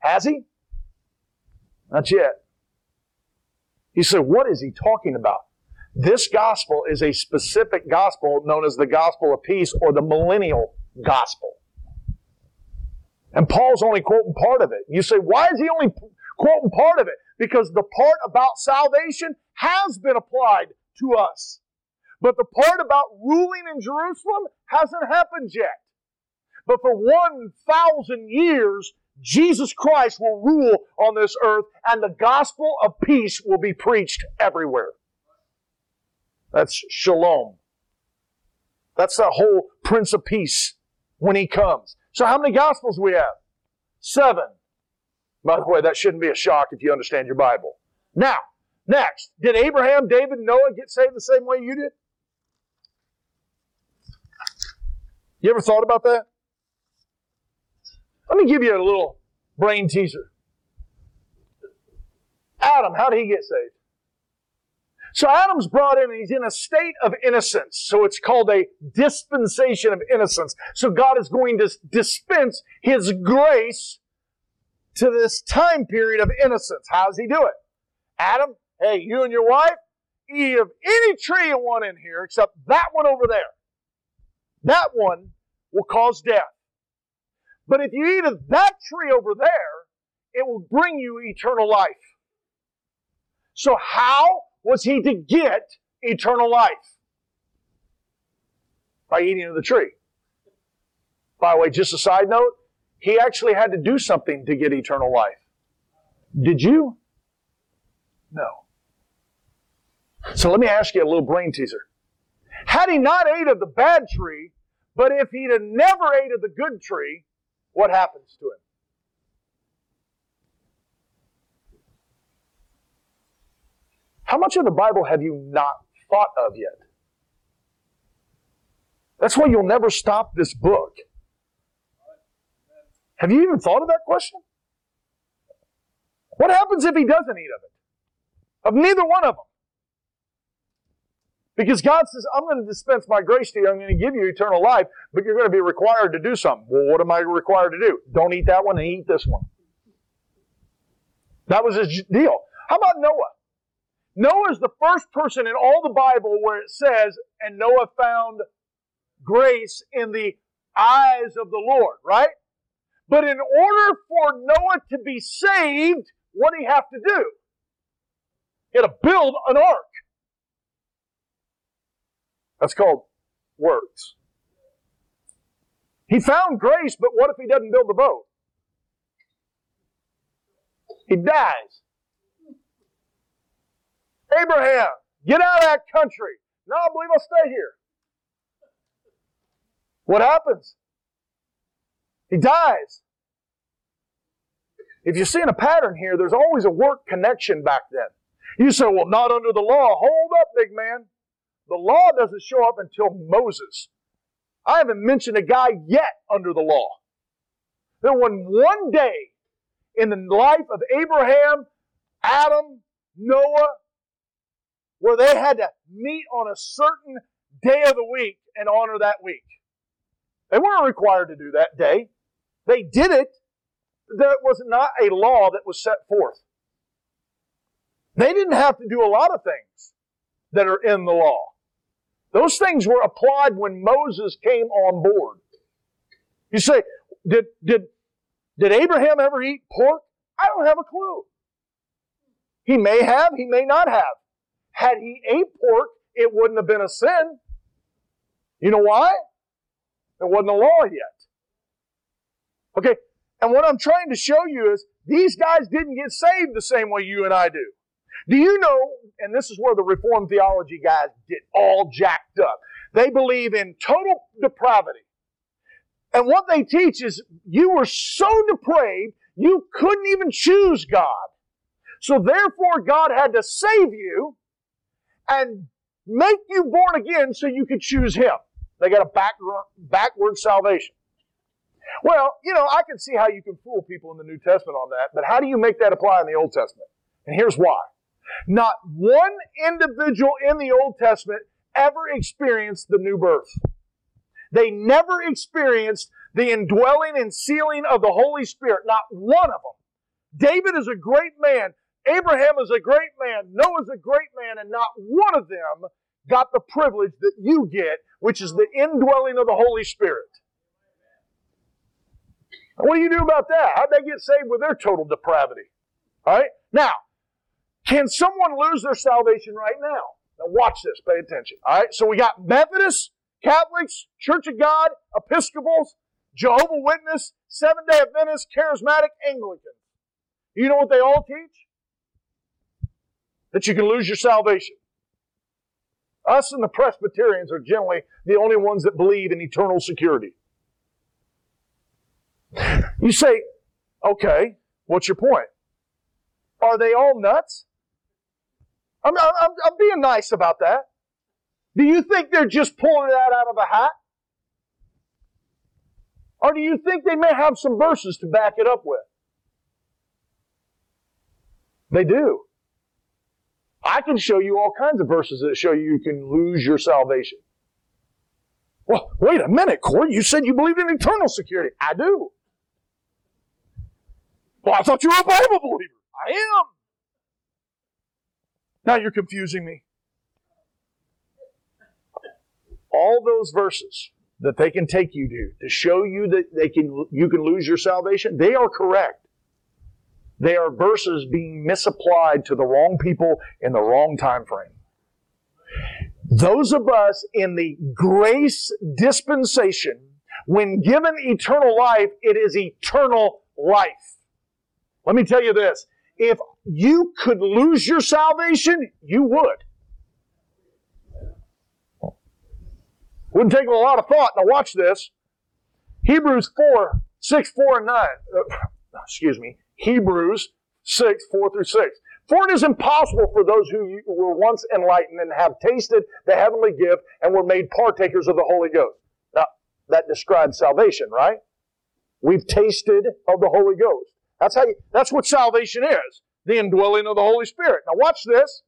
Has he? Not yet. He said, What is he talking about? This gospel is a specific gospel known as the gospel of peace or the millennial gospel. And Paul's only quoting part of it. You say, why is he only quoting part of it? Because the part about salvation has been applied to us. But the part about ruling in Jerusalem hasn't happened yet. But for 1,000 years, Jesus Christ will rule on this earth and the gospel of peace will be preached everywhere. That's shalom. That's the whole Prince of Peace when he comes. So how many gospels we have? Seven. By the way, that shouldn't be a shock if you understand your Bible. Now, next, did Abraham, David, Noah get saved the same way you did? You ever thought about that? Let me give you a little brain teaser. Adam, how did he get saved? So Adam's brought in and he's in a state of innocence. So it's called a dispensation of innocence. So God is going to dispense his grace to this time period of innocence. How does he do it? Adam, hey, you and your wife, eat of any tree you want in here except that one over there. That one will cause death. But if you eat of that tree over there, it will bring you eternal life. So how was he to get eternal life? By eating of the tree. By the way, just a side note, he actually had to do something to get eternal life. Did you? No. So let me ask you a little brain teaser. Had he not ate of the bad tree, but if he'd have never ate of the good tree, what happens to him? How much of the Bible have you not thought of yet? That's why you'll never stop this book. Have you even thought of that question? What happens if he doesn't eat of it? Of neither one of them. Because God says, I'm going to dispense my grace to you. I'm going to give you eternal life, but you're going to be required to do something. Well, what am I required to do? Don't eat that one and eat this one. That was his deal. How about Noah? Noah is the first person in all the Bible where it says, and Noah found grace in the eyes of the Lord, right? But in order for Noah to be saved, what did he have to do? He had to build an ark. That's called works. He found grace, but what if he doesn't build the boat? He dies. Abraham, get out of that country. No, I believe I'll stay here. What happens? He dies. If you're seeing a pattern here, there's always a work connection back then. You say, well, not under the law. Hold up, big man. The law doesn't show up until Moses. I haven't mentioned a guy yet under the law. There was one day in the life of Abraham, Adam, Noah, where they had to meet on a certain day of the week and honor that week. They weren't required to do that day. They did it. That was not a law that was set forth. They didn't have to do a lot of things that are in the law. Those things were applied when Moses came on board. You say, did, did, did Abraham ever eat pork? I don't have a clue. He may have, he may not have. Had he ate pork, it wouldn't have been a sin. You know why? There wasn't a law yet. Okay, and what I'm trying to show you is these guys didn't get saved the same way you and I do. Do you know, and this is where the Reformed theology guys get all jacked up. They believe in total depravity. And what they teach is you were so depraved, you couldn't even choose God. So therefore, God had to save you and make you born again so you could choose Him. They got a back, backward salvation. Well, you know, I can see how you can fool people in the New Testament on that, but how do you make that apply in the Old Testament? And here's why. Not one individual in the Old Testament ever experienced the new birth. They never experienced the indwelling and sealing of the Holy Spirit. Not one of them. David is a great man. Abraham is a great man. Noah is a great man. And not one of them got the privilege that you get, which is the indwelling of the Holy Spirit. What do you do about that? How'd they get saved with their total depravity? All right? Now, can someone lose their salvation right now? Now, watch this. Pay attention. All right? So we got Methodists, Catholics, Church of God, Episcopals, Jehovah Witness, Seventh day Adventists, Charismatic, Anglican. You know what they all teach? That you can lose your salvation. Us and the Presbyterians are generally the only ones that believe in eternal security. You say, okay, what's your point? Are they all nuts? I'm, I'm, I'm being nice about that. Do you think they're just pulling that out of a hat? Or do you think they may have some verses to back it up with? They do. I can show you all kinds of verses that show you you can lose your salvation. Well, wait a minute, Corey. You said you believed in eternal security. I do. Well, I thought you were a Bible believer. I am. Now you're confusing me. All those verses that they can take you to to show you that they can you can lose your salvation, they are correct. They are verses being misapplied to the wrong people in the wrong time frame. Those of us in the grace dispensation, when given eternal life, it is eternal life. Let me tell you this. If you could lose your salvation, you would. Wouldn't take a lot of thought. Now watch this. Hebrews 4, 6, 4, and 9. Uh, excuse me. Hebrews 6, 4 through 6. For it is impossible for those who were once enlightened and have tasted the heavenly gift and were made partakers of the Holy Ghost. Now, that describes salvation, right? We've tasted of the Holy Ghost. That's how you, that's what salvation is. The indwelling of the Holy Spirit. Now watch this.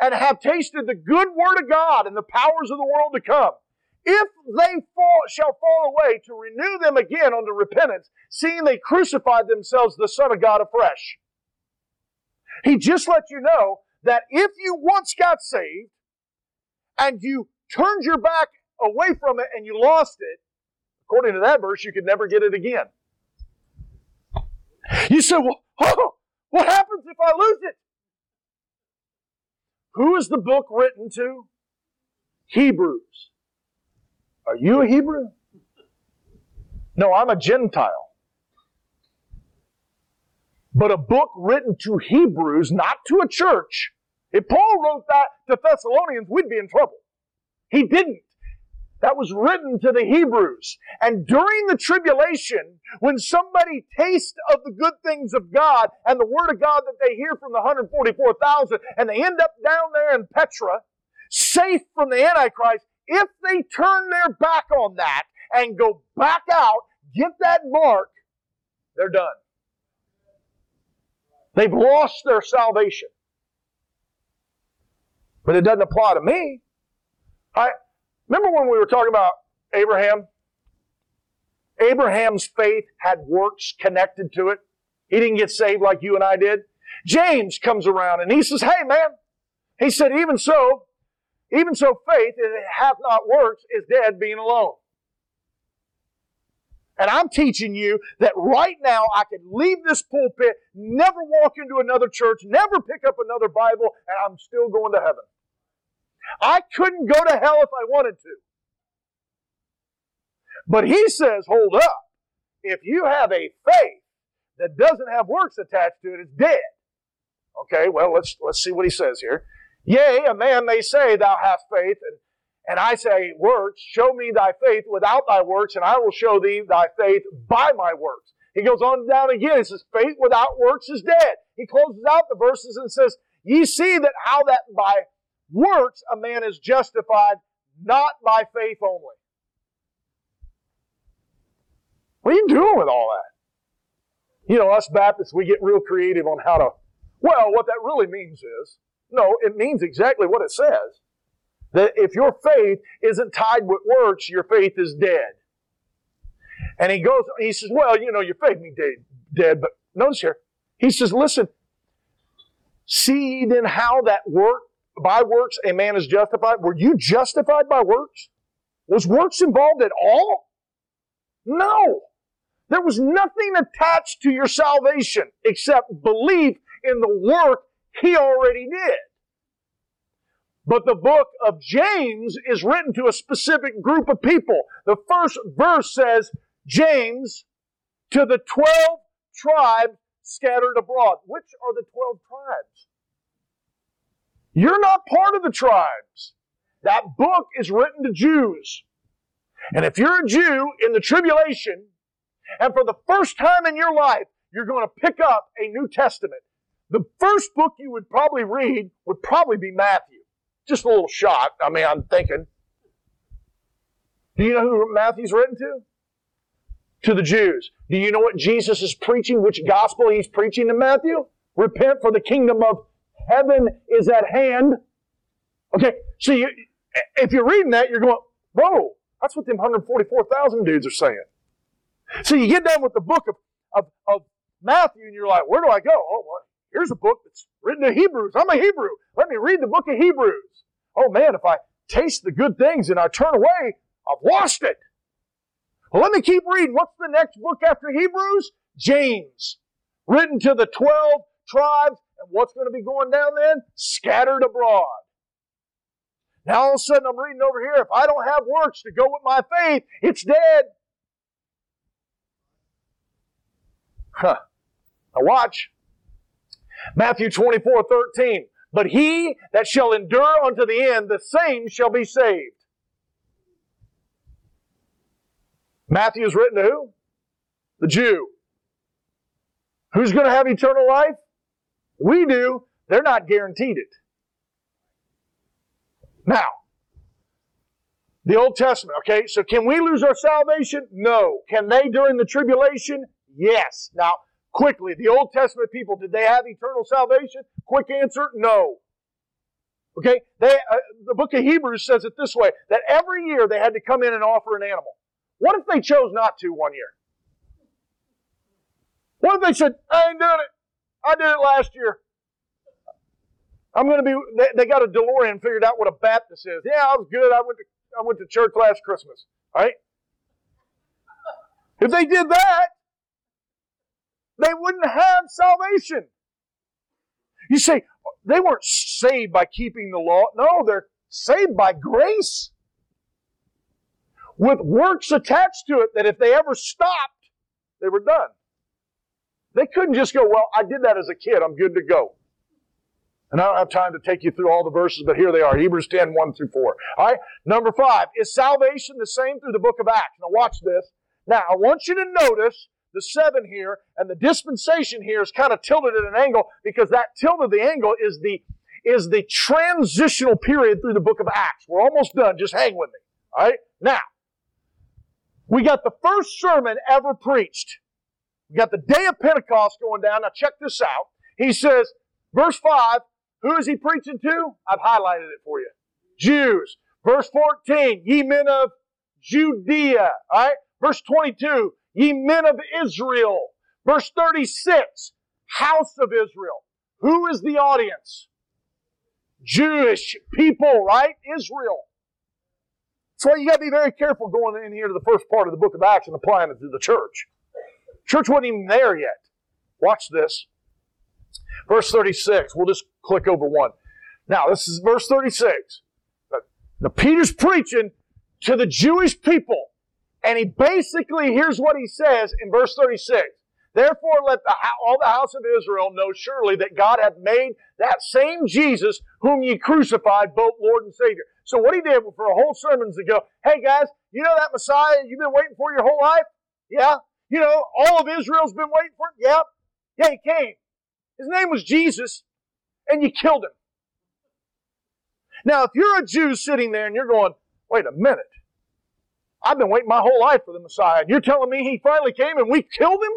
And have tasted the good word of God and the powers of the world to come. If they fall, shall fall away, to renew them again unto repentance, seeing they crucified themselves the Son of God afresh. He just let you know that if you once got saved and you turned your back away from it and you lost it, according to that verse, you could never get it again. You say, well, [LAUGHS] oh, what happens if I lose it? Who is the book written to? Hebrews. Are you a Hebrew? No, I'm a Gentile. But a book written to Hebrews, not to a church. If Paul wrote that to Thessalonians, we'd be in trouble. He didn't. That was written to the Hebrews. And during the tribulation, when somebody tastes of the good things of God and the Word of God that they hear from the 144,000, and they end up down there in Petra, safe from the Antichrist, if they turn their back on that and go back out, get that mark, they're done. They've lost their salvation. But it doesn't apply to me. I remember when we were talking about Abraham? Abraham's faith had works connected to it. He didn't get saved like you and I did. James comes around and he says, Hey man, he said, even so, even so, faith, if it hath not works, is dead being alone. And I'm teaching you that right now I could leave this pulpit, never walk into another church, never pick up another Bible, and I'm still going to heaven. I couldn't go to hell if I wanted to. But he says, hold up. If you have a faith that doesn't have works attached to it, it's dead. Okay, well, let's, let's see what he says here. Yea, a man may say, Thou hast faith, and, and I say, Works, show me thy faith without thy works, and I will show thee thy faith by my works. He goes on down again. He says, Faith without works is dead. He closes out the verses and says, Ye see that how that by works a man is justified, not by faith only. What are you doing with all that? You know, us Baptists, we get real creative on how to, well, what that really means is, no, it means exactly what it says. That if your faith isn't tied with works, your faith is dead. And he goes, he says, well, you know, your faith may be dead, but notice here, he says, listen, see then how that work, by works a man is justified. Were you justified by works? Was works involved at all? No. There was nothing attached to your salvation except belief in the work he already did. But the book of James is written to a specific group of people. The first verse says, James, to the 12 tribes scattered abroad. Which are the 12 tribes? You're not part of the tribes. That book is written to Jews. And if you're a Jew in the tribulation, and for the first time in your life, you're going to pick up a New Testament, the first book you would probably read would probably be Matthew. Just a little shot. I mean, I'm thinking. Do you know who Matthew's written to? To the Jews. Do you know what Jesus is preaching? Which gospel he's preaching to Matthew? Repent for the kingdom of heaven is at hand. Okay, so you, if you're reading that, you're going, whoa, that's what them 144,000 dudes are saying. So you get done with the book of, of, of Matthew and you're like, where do I go? Oh, here's a book that's written to Hebrews. I'm a Hebrew. Let me read the book of Hebrews. Oh man, if I taste the good things and I turn away, I've lost it. Well, let me keep reading. What's the next book after Hebrews? James. Written to the 12 tribes. And what's going to be going down then? Scattered abroad. Now all of a sudden I'm reading over here. If I don't have works to go with my faith, it's dead. Huh. Now watch. Matthew 24, 13. But he that shall endure unto the end, the same shall be saved. Matthew is written to who? The Jew. Who's going to have eternal life? We do. They're not guaranteed it. Now, the Old Testament, okay, so can we lose our salvation? No. Can they during the tribulation? Yes. Now, quickly, the Old Testament people, did they have eternal salvation? Quick answer, no. Okay, they, uh, the book of Hebrews says it this way that every year they had to come in and offer an animal. What if they chose not to one year? What if they said, I ain't doing it? I did it last year. I'm going to be, they, they, got a DeLorean figured out what a Baptist is. Yeah, I was good. I went to, I went to church last Christmas. Right? If they did that, they wouldn't have salvation. You say, they weren't saved by keeping the law. No, they're saved by grace. With works attached to it that if they ever stopped, they were done. They couldn't just go, well, I did that as a kid. I'm good to go. And I don't have time to take you through all the verses, but here they are. Hebrews 10, 1 through 4. All right. Number five. Is salvation the same through the book of Acts? Now watch this. Now I want you to notice the seven here and the dispensation here is kind of tilted at an angle because that tilt of the angle is the is the transitional period through the book of Acts. We're almost done. Just hang with me. All right. Now, we got the first sermon ever preached. We got the day of Pentecost going down. Now check this out. He says, verse 5, who is he preaching to? I've highlighted it for you. Jews. Verse 14, ye men of Judea. All right. Verse 22, ye men of Israel. Verse 36, house of Israel. Who is the audience? Jewish people, right? Israel. So you got to be very careful going in here to the first part of the book of Acts and applying it to the church. Church wasn't even there yet. Watch this. Verse 36. We'll just click over one. Now, this is verse 36. Now, Peter's preaching to the Jewish people. And he basically, here's what he says in verse 36. Therefore, let the, all the house of Israel know surely that God hath made that same Jesus whom ye crucified, both Lord and Savior. So what he did for a whole sermon to go, hey guys, you know that Messiah you've been waiting for your whole life? Yeah. You know, all of Israel's been waiting for it? Yeah. Yeah, he came. His name was Jesus, and you killed him. Now, if you're a Jew sitting there and you're going, wait a minute, I've been waiting my whole life for the Messiah, and you're telling me he finally came and we killed him?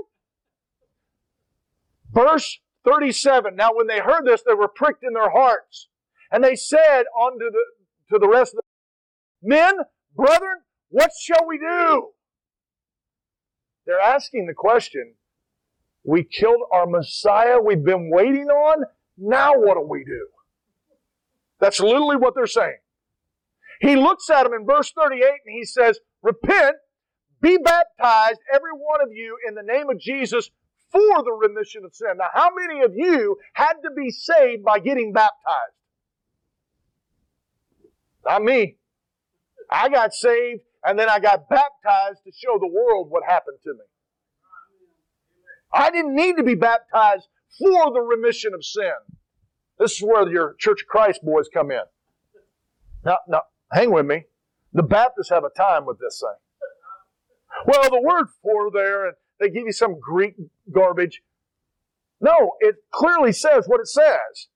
Verse 37. Now, when they heard this, they were pricked in their hearts. And they said unto the to the rest of the men, brethren, what shall we do? They're asking the question, we killed our Messiah we've been waiting on. Now what do we do? That's literally what they're saying. He looks at them in verse 38 and he says, Repent, be baptized, every one of you, in the name of Jesus for the remission of sin. Now, how many of you had to be saved by getting baptized? Not me. I got saved and then I got baptized to show the world what happened to me. I didn't need to be baptized for the remission of sin. This is where your Church of Christ boys come in. Now, now, hang with me. The Baptists have a time with this thing. Well, the word for there, and they give you some Greek garbage. No, it clearly says what it says.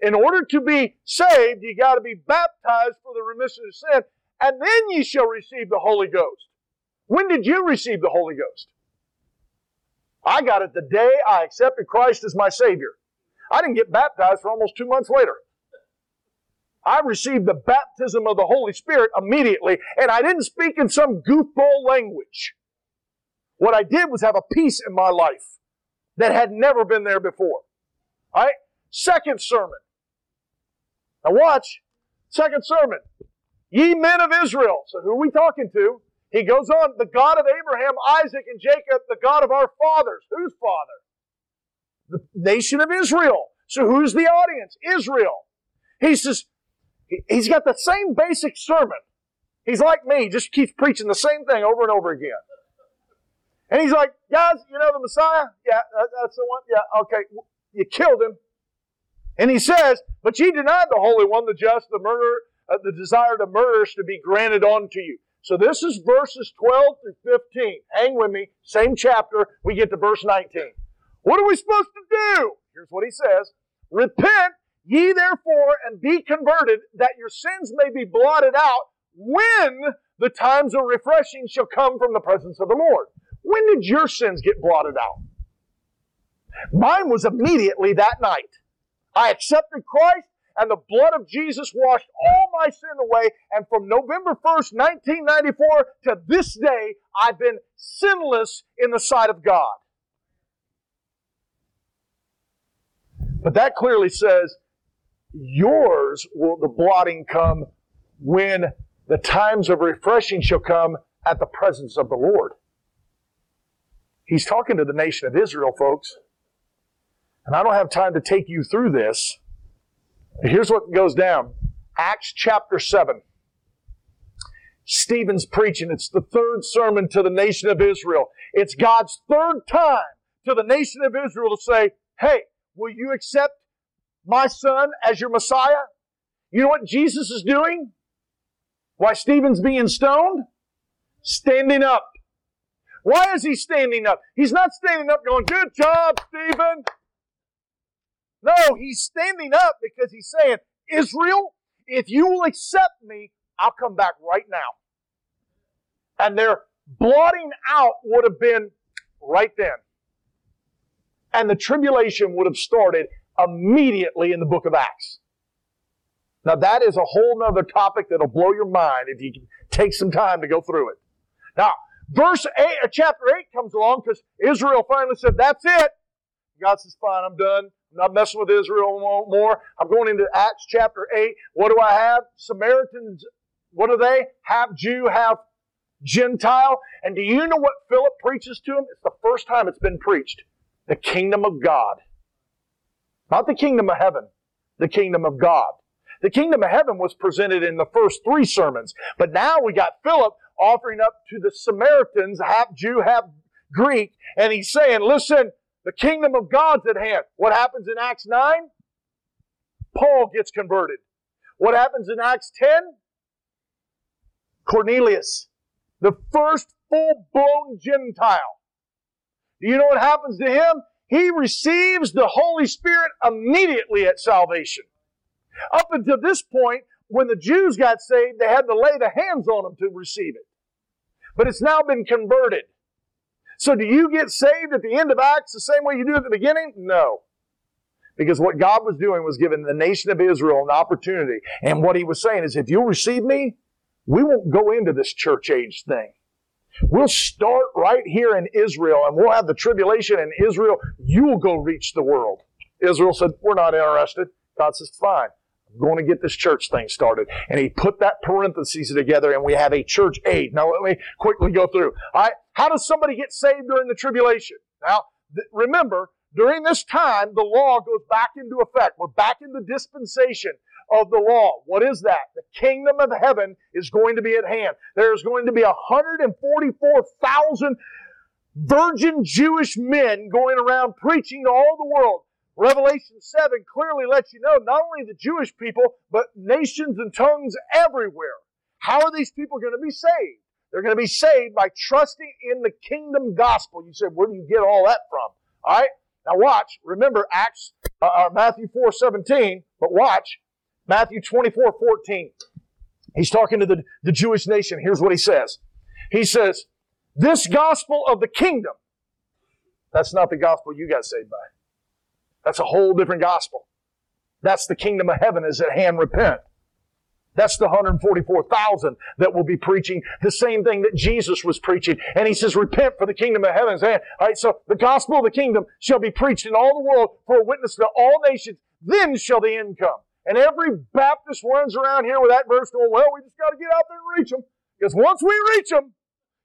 In order to be saved, you got to be baptized for the remission of sin, and then you shall receive the Holy Ghost. When did you receive the Holy Ghost? I got it the day I accepted Christ as my Savior. I didn't get baptized for almost two months later. I received the baptism of the Holy Spirit immediately, and I didn't speak in some goofball language. What I did was have a peace in my life that had never been there before. All right? Second sermon. Now watch. Second sermon. Ye men of Israel. So who are we talking to? He goes on, the God of Abraham, Isaac, and Jacob, the God of our fathers. Whose father? The nation of Israel. So who's the audience? Israel. He says, he's got the same basic sermon. He's like me, just keeps preaching the same thing over and over again. And he's like, guys, you know the Messiah? Yeah, that's the one. Yeah, okay. You killed him. And he says, but ye denied the Holy One, the just, the murderer, uh, the desire to murders to be granted unto you. So this is verses 12 through 15. Hang with me. Same chapter. We get to verse 19. What are we supposed to do? Here's what he says. Repent ye therefore and be converted that your sins may be blotted out when the times of refreshing shall come from the presence of the Lord. When did your sins get blotted out? Mine was immediately that night. I accepted Christ and the blood of Jesus washed all my sin away. And from November 1st, 1994 to this day, I've been sinless in the sight of God. But that clearly says yours will the blotting come when the times of refreshing shall come at the presence of the Lord. He's talking to the nation of Israel, folks. And I don't have time to take you through this. Here's what goes down Acts chapter 7. Stephen's preaching. It's the third sermon to the nation of Israel. It's God's third time to the nation of Israel to say, Hey, will you accept my son as your Messiah? You know what Jesus is doing? Why Stephen's being stoned? Standing up. Why is he standing up? He's not standing up going, Good job, Stephen. No, he's standing up because he's saying, Israel, if you will accept me, I'll come back right now. And their blotting out would have been right then. And the tribulation would have started immediately in the book of Acts. Now that is a whole nother topic that'll blow your mind if you take some time to go through it. Now, verse 8, or chapter 8 comes along because Israel finally said, that's it. God says, fine, I'm done. I'm not messing with Israel more. I'm going into Acts chapter 8. What do I have? Samaritans, what are they? Half Jew, half Gentile. And do you know what Philip preaches to them? It's the first time it's been preached. The kingdom of God. Not the kingdom of heaven, the kingdom of God. The kingdom of heaven was presented in the first three sermons. But now we got Philip offering up to the Samaritans, half Jew, half Greek, and he's saying, listen, the kingdom of God's at hand. What happens in Acts 9? Paul gets converted. What happens in Acts 10? Cornelius, the first full blown Gentile. Do you know what happens to him? He receives the Holy Spirit immediately at salvation. Up until this point, when the Jews got saved, they had to lay the hands on them to receive it. But it's now been converted. So do you get saved at the end of Acts the same way you do at the beginning? No. Because what God was doing was giving the nation of Israel an opportunity. And what he was saying is, if you'll receive me, we won't go into this church age thing. We'll start right here in Israel and we'll have the tribulation in Israel. You'll go reach the world. Israel said, We're not interested. God says, Fine. I'm going to get this church thing started. And he put that parentheses together and we have a church age. Now let me quickly go through. All right. How does somebody get saved during the tribulation? Now, th- remember, during this time, the law goes back into effect. We're back in the dispensation of the law. What is that? The kingdom of heaven is going to be at hand. There's going to be 144,000 virgin Jewish men going around preaching to all the world. Revelation 7 clearly lets you know not only the Jewish people, but nations and tongues everywhere. How are these people going to be saved? They're going to be saved by trusting in the kingdom gospel. You said, where do you get all that from? All right. Now watch. Remember Acts, uh, uh Matthew 4, 17, but watch. Matthew 24, 14. He's talking to the, the Jewish nation. Here's what he says. He says, this gospel of the kingdom, that's not the gospel you got saved by. That's a whole different gospel. That's the kingdom of heaven is at hand. Repent. That's the 144,000 that will be preaching the same thing that Jesus was preaching. And he says, repent for the kingdom of heaven is at hand. All right, so the gospel of the kingdom shall be preached in all the world for a witness to all nations. Then shall the end come. And every Baptist runs around here with that verse going, well, we just got to get out there and reach them. Because once we reach them,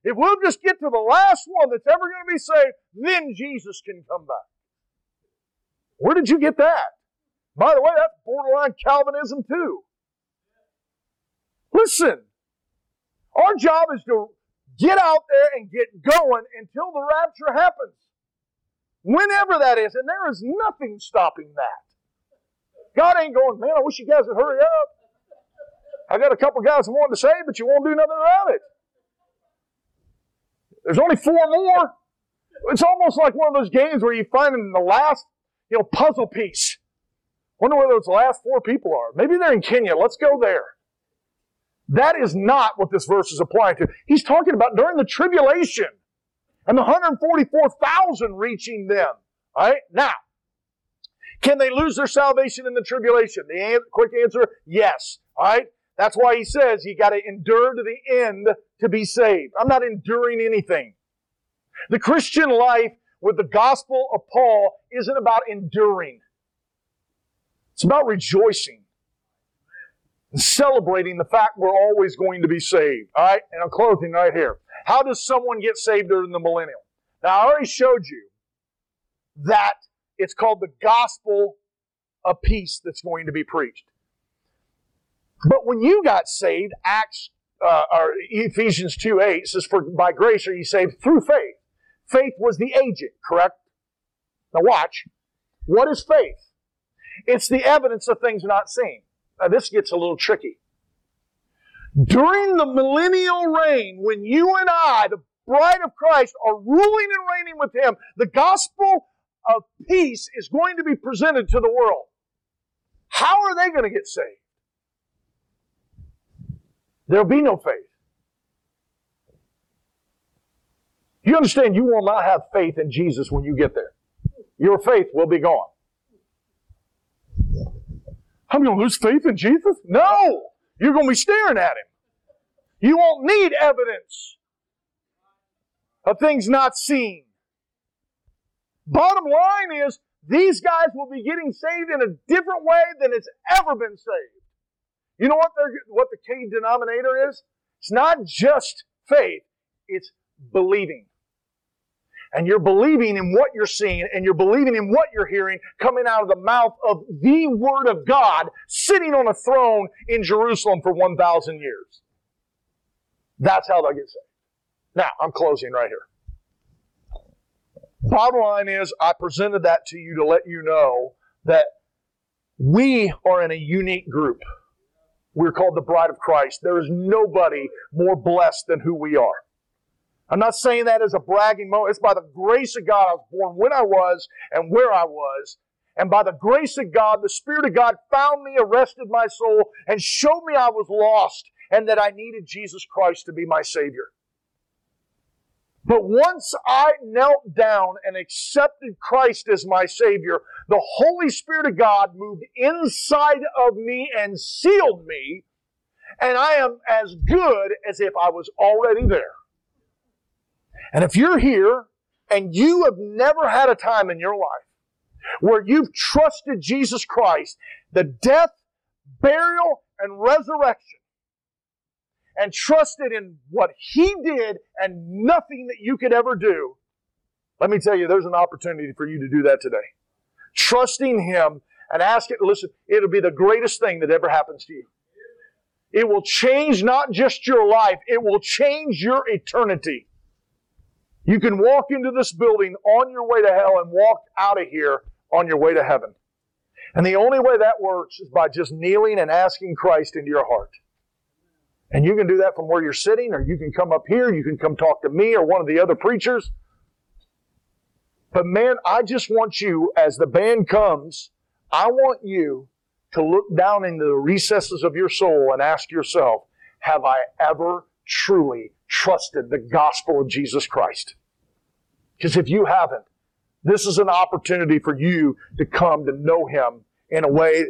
if we'll just get to the last one that's ever going to be saved, then Jesus can come back. Where did you get that? By the way, that's borderline Calvinism too. Listen, our job is to get out there and get going until the rapture happens. Whenever that is, and there is nothing stopping that. God ain't going, man, I wish you guys would hurry up. I got a couple guys who want to say, but you won't do nothing about it. There's only four more. It's almost like one of those games where you find in the last, you know, puzzle piece. Wonder where those last four people are. Maybe they're in Kenya. Let's go there. That is not what this verse is applying to. He's talking about during the tribulation and the 144,000 reaching them. All right? Now, can they lose their salvation in the tribulation? The an- quick answer, yes. All right? That's why he says you got to endure to the end to be saved. I'm not enduring anything. The Christian life with the gospel of Paul isn't about enduring. It's about rejoicing and celebrating the fact we're always going to be saved. All right? And I'm closing right here. How does someone get saved during the millennium? Now, I already showed you that it's called the gospel of peace that's going to be preached. But when you got saved, Acts uh, or Ephesians 2 8 says, For by grace are you saved through faith. Faith was the agent, correct? Now watch. What is faith? It's the evidence of things not seen. Now this gets a little tricky. During the millennial reign, when you and I, the bride of Christ, are ruling and reigning with Him, the gospel of peace is going to be presented to the world. How are they going to get saved? There'll be no faith. You understand, you will not have faith in Jesus when you get there. Your faith will be gone. I'm going to lose faith in Jesus? No! You're going to be staring at Him. You won't need evidence of things not seen. Bottom line is, these guys will be getting saved in a different way than it's ever been saved. You know what, what the key denominator is? It's not just faith, it's believing. And you're believing in what you're seeing and you're believing in what you're hearing coming out of the mouth of the Word of God sitting on a throne in Jerusalem for 1,000 years. That's how they'll get saved. Now, I'm closing right here. Bottom line is, I presented that to you to let you know that we are in a unique group. We're called the bride of Christ. There is nobody more blessed than who we are. I'm not saying that as a bragging moment. It's by the grace of God I was born when I was and where I was. And by the grace of God, the Spirit of God found me, arrested my soul, and showed me I was lost and that I needed Jesus Christ to be my Savior. But once I knelt down and accepted Christ as my Savior, the Holy Spirit of God moved inside of me and sealed me, and I am as good as if I was already there. And if you're here and you have never had a time in your life where you've trusted Jesus Christ, the death, burial, and resurrection, and trusted in what He did and nothing that you could ever do, let me tell you, there's an opportunity for you to do that today. Trusting Him and asking, listen, it'll be the greatest thing that ever happens to you. It will change not just your life, it will change your eternity. You can walk into this building on your way to hell and walk out of here on your way to heaven. And the only way that works is by just kneeling and asking Christ into your heart. And you can do that from where you're sitting, or you can come up here, you can come talk to me or one of the other preachers. But man, I just want you, as the band comes, I want you to look down into the recesses of your soul and ask yourself, have I ever truly trusted the gospel of Jesus Christ? Because if you haven't, this is an opportunity for you to come to know Him in a way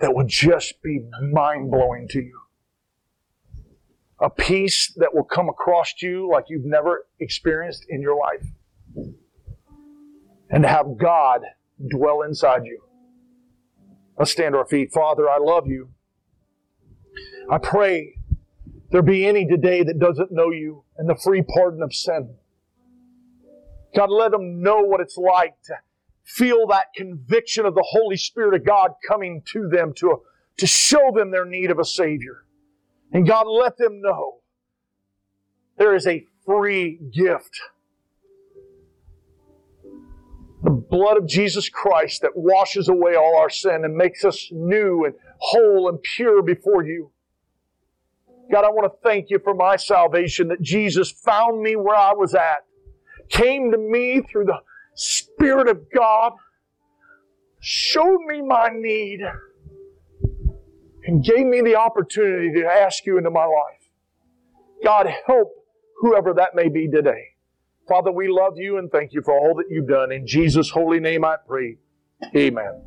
that would just be mind blowing to you. A peace that will come across you like you've never experienced in your life. And to have God dwell inside you. Let's stand to our feet. Father, I love you. I pray there be any today that doesn't know you and the free pardon of sin. God, let them know what it's like to feel that conviction of the Holy Spirit of God coming to them to, to show them their need of a Savior. And God, let them know there is a free gift. The blood of Jesus Christ that washes away all our sin and makes us new and whole and pure before you. God, I want to thank you for my salvation that Jesus found me where I was at, came to me through the Spirit of God, showed me my need, and gave me the opportunity to ask you into my life. God, help whoever that may be today. Father, we love you and thank you for all that you've done. In Jesus' holy name I pray. Amen.